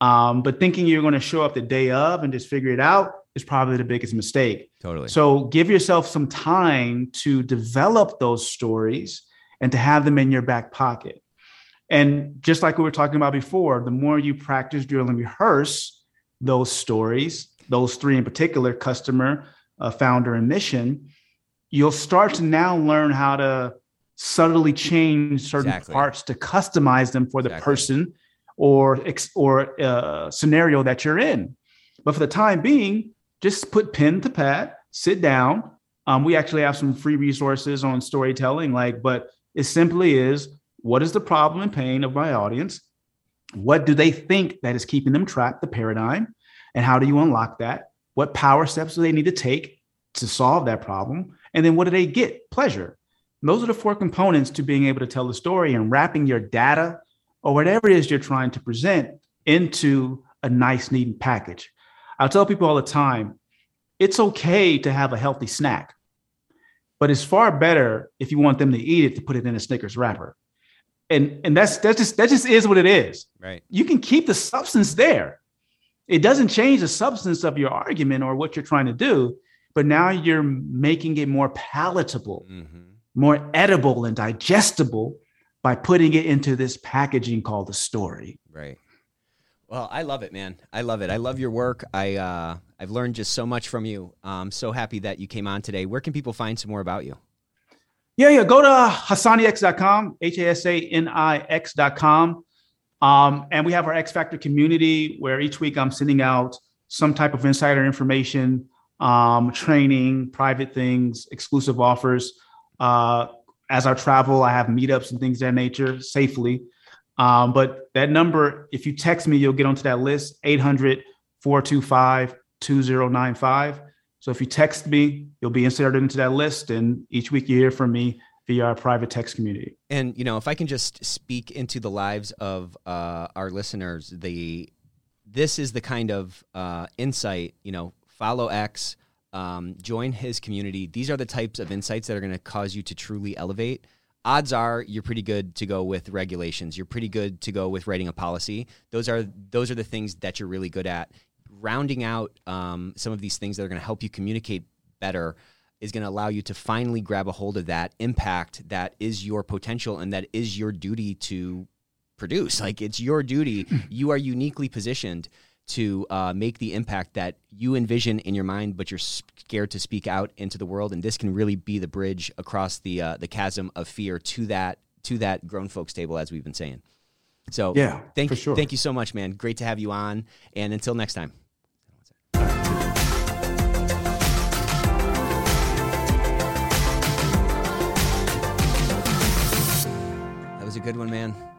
Um, but thinking you're going to show up the day of and just figure it out is probably the biggest mistake. totally. So give yourself some time to develop those stories and to have them in your back pocket. And just like we were talking about before, the more you practice, drill, and rehearse those stories, those three in particular customer, uh, founder, and mission you'll start to now learn how to subtly change certain Exactly. parts to customize them for the Exactly. person or or uh, scenario that you're in. But for the time being, just put pen to pad, sit down. Um, we actually have some free resources on storytelling, like, but it simply is what is the problem and pain of my audience? What do they think that is keeping them trapped, the paradigm? And how do you unlock that? What power steps do they need to take to solve that problem? And then what do they get? Pleasure. And those are the four components to being able to tell the story and wrapping your data or whatever it is you're trying to present into a nice, neat package. I tell people all the time it's okay to have a healthy snack, but it's far better if you want them to eat it to put it in a Snickers wrapper. And, and that's that's just that just is what it is right. you can keep the substance there. It doesn't change the substance of your argument or what you're trying to do, but now you're making it more palatable, hmm more edible and digestible by putting it into this packaging called the story. Right. Well, I love it, man. I love it. I love your work. I uh, I've learned just so much from you. I'm so happy that you came on today. Where can people find some more about you? Yeah, yeah. Go to HasaniX.com, H A S A N I X.com. Um, and we have our X Factor community where each week I'm sending out some type of insider information, um, training, private things, exclusive offers. Uh, as I travel, I have meetups and things that nature safely. Um, but that number, if you text me, you'll get onto that list 800 425 2095. So if you text me, you'll be inserted into that list. And each week you hear from me via our private text community. And you know, if I can just speak into the lives of uh, our listeners, the this is the kind of uh, insight. You know, follow X, um, join his community. These are the types of insights that are going to cause you to truly elevate. Odds are you're pretty good to go with regulations. You're pretty good to go with writing a policy. Those are those are the things that you're really good at. Rounding out um, some of these things that are going to help you communicate better is going to allow you to finally grab a hold of that impact that is your potential and that is your duty to produce. Like it's your duty. you are uniquely positioned to uh, make the impact that you envision in your mind, but you're scared to speak out into the world. And this can really be the bridge across the uh, the chasm of fear to that to that grown folks table, as we've been saying. So Yeah, thank for sure. thank you so much, man. Great to have you on. And until next time. a good one, man.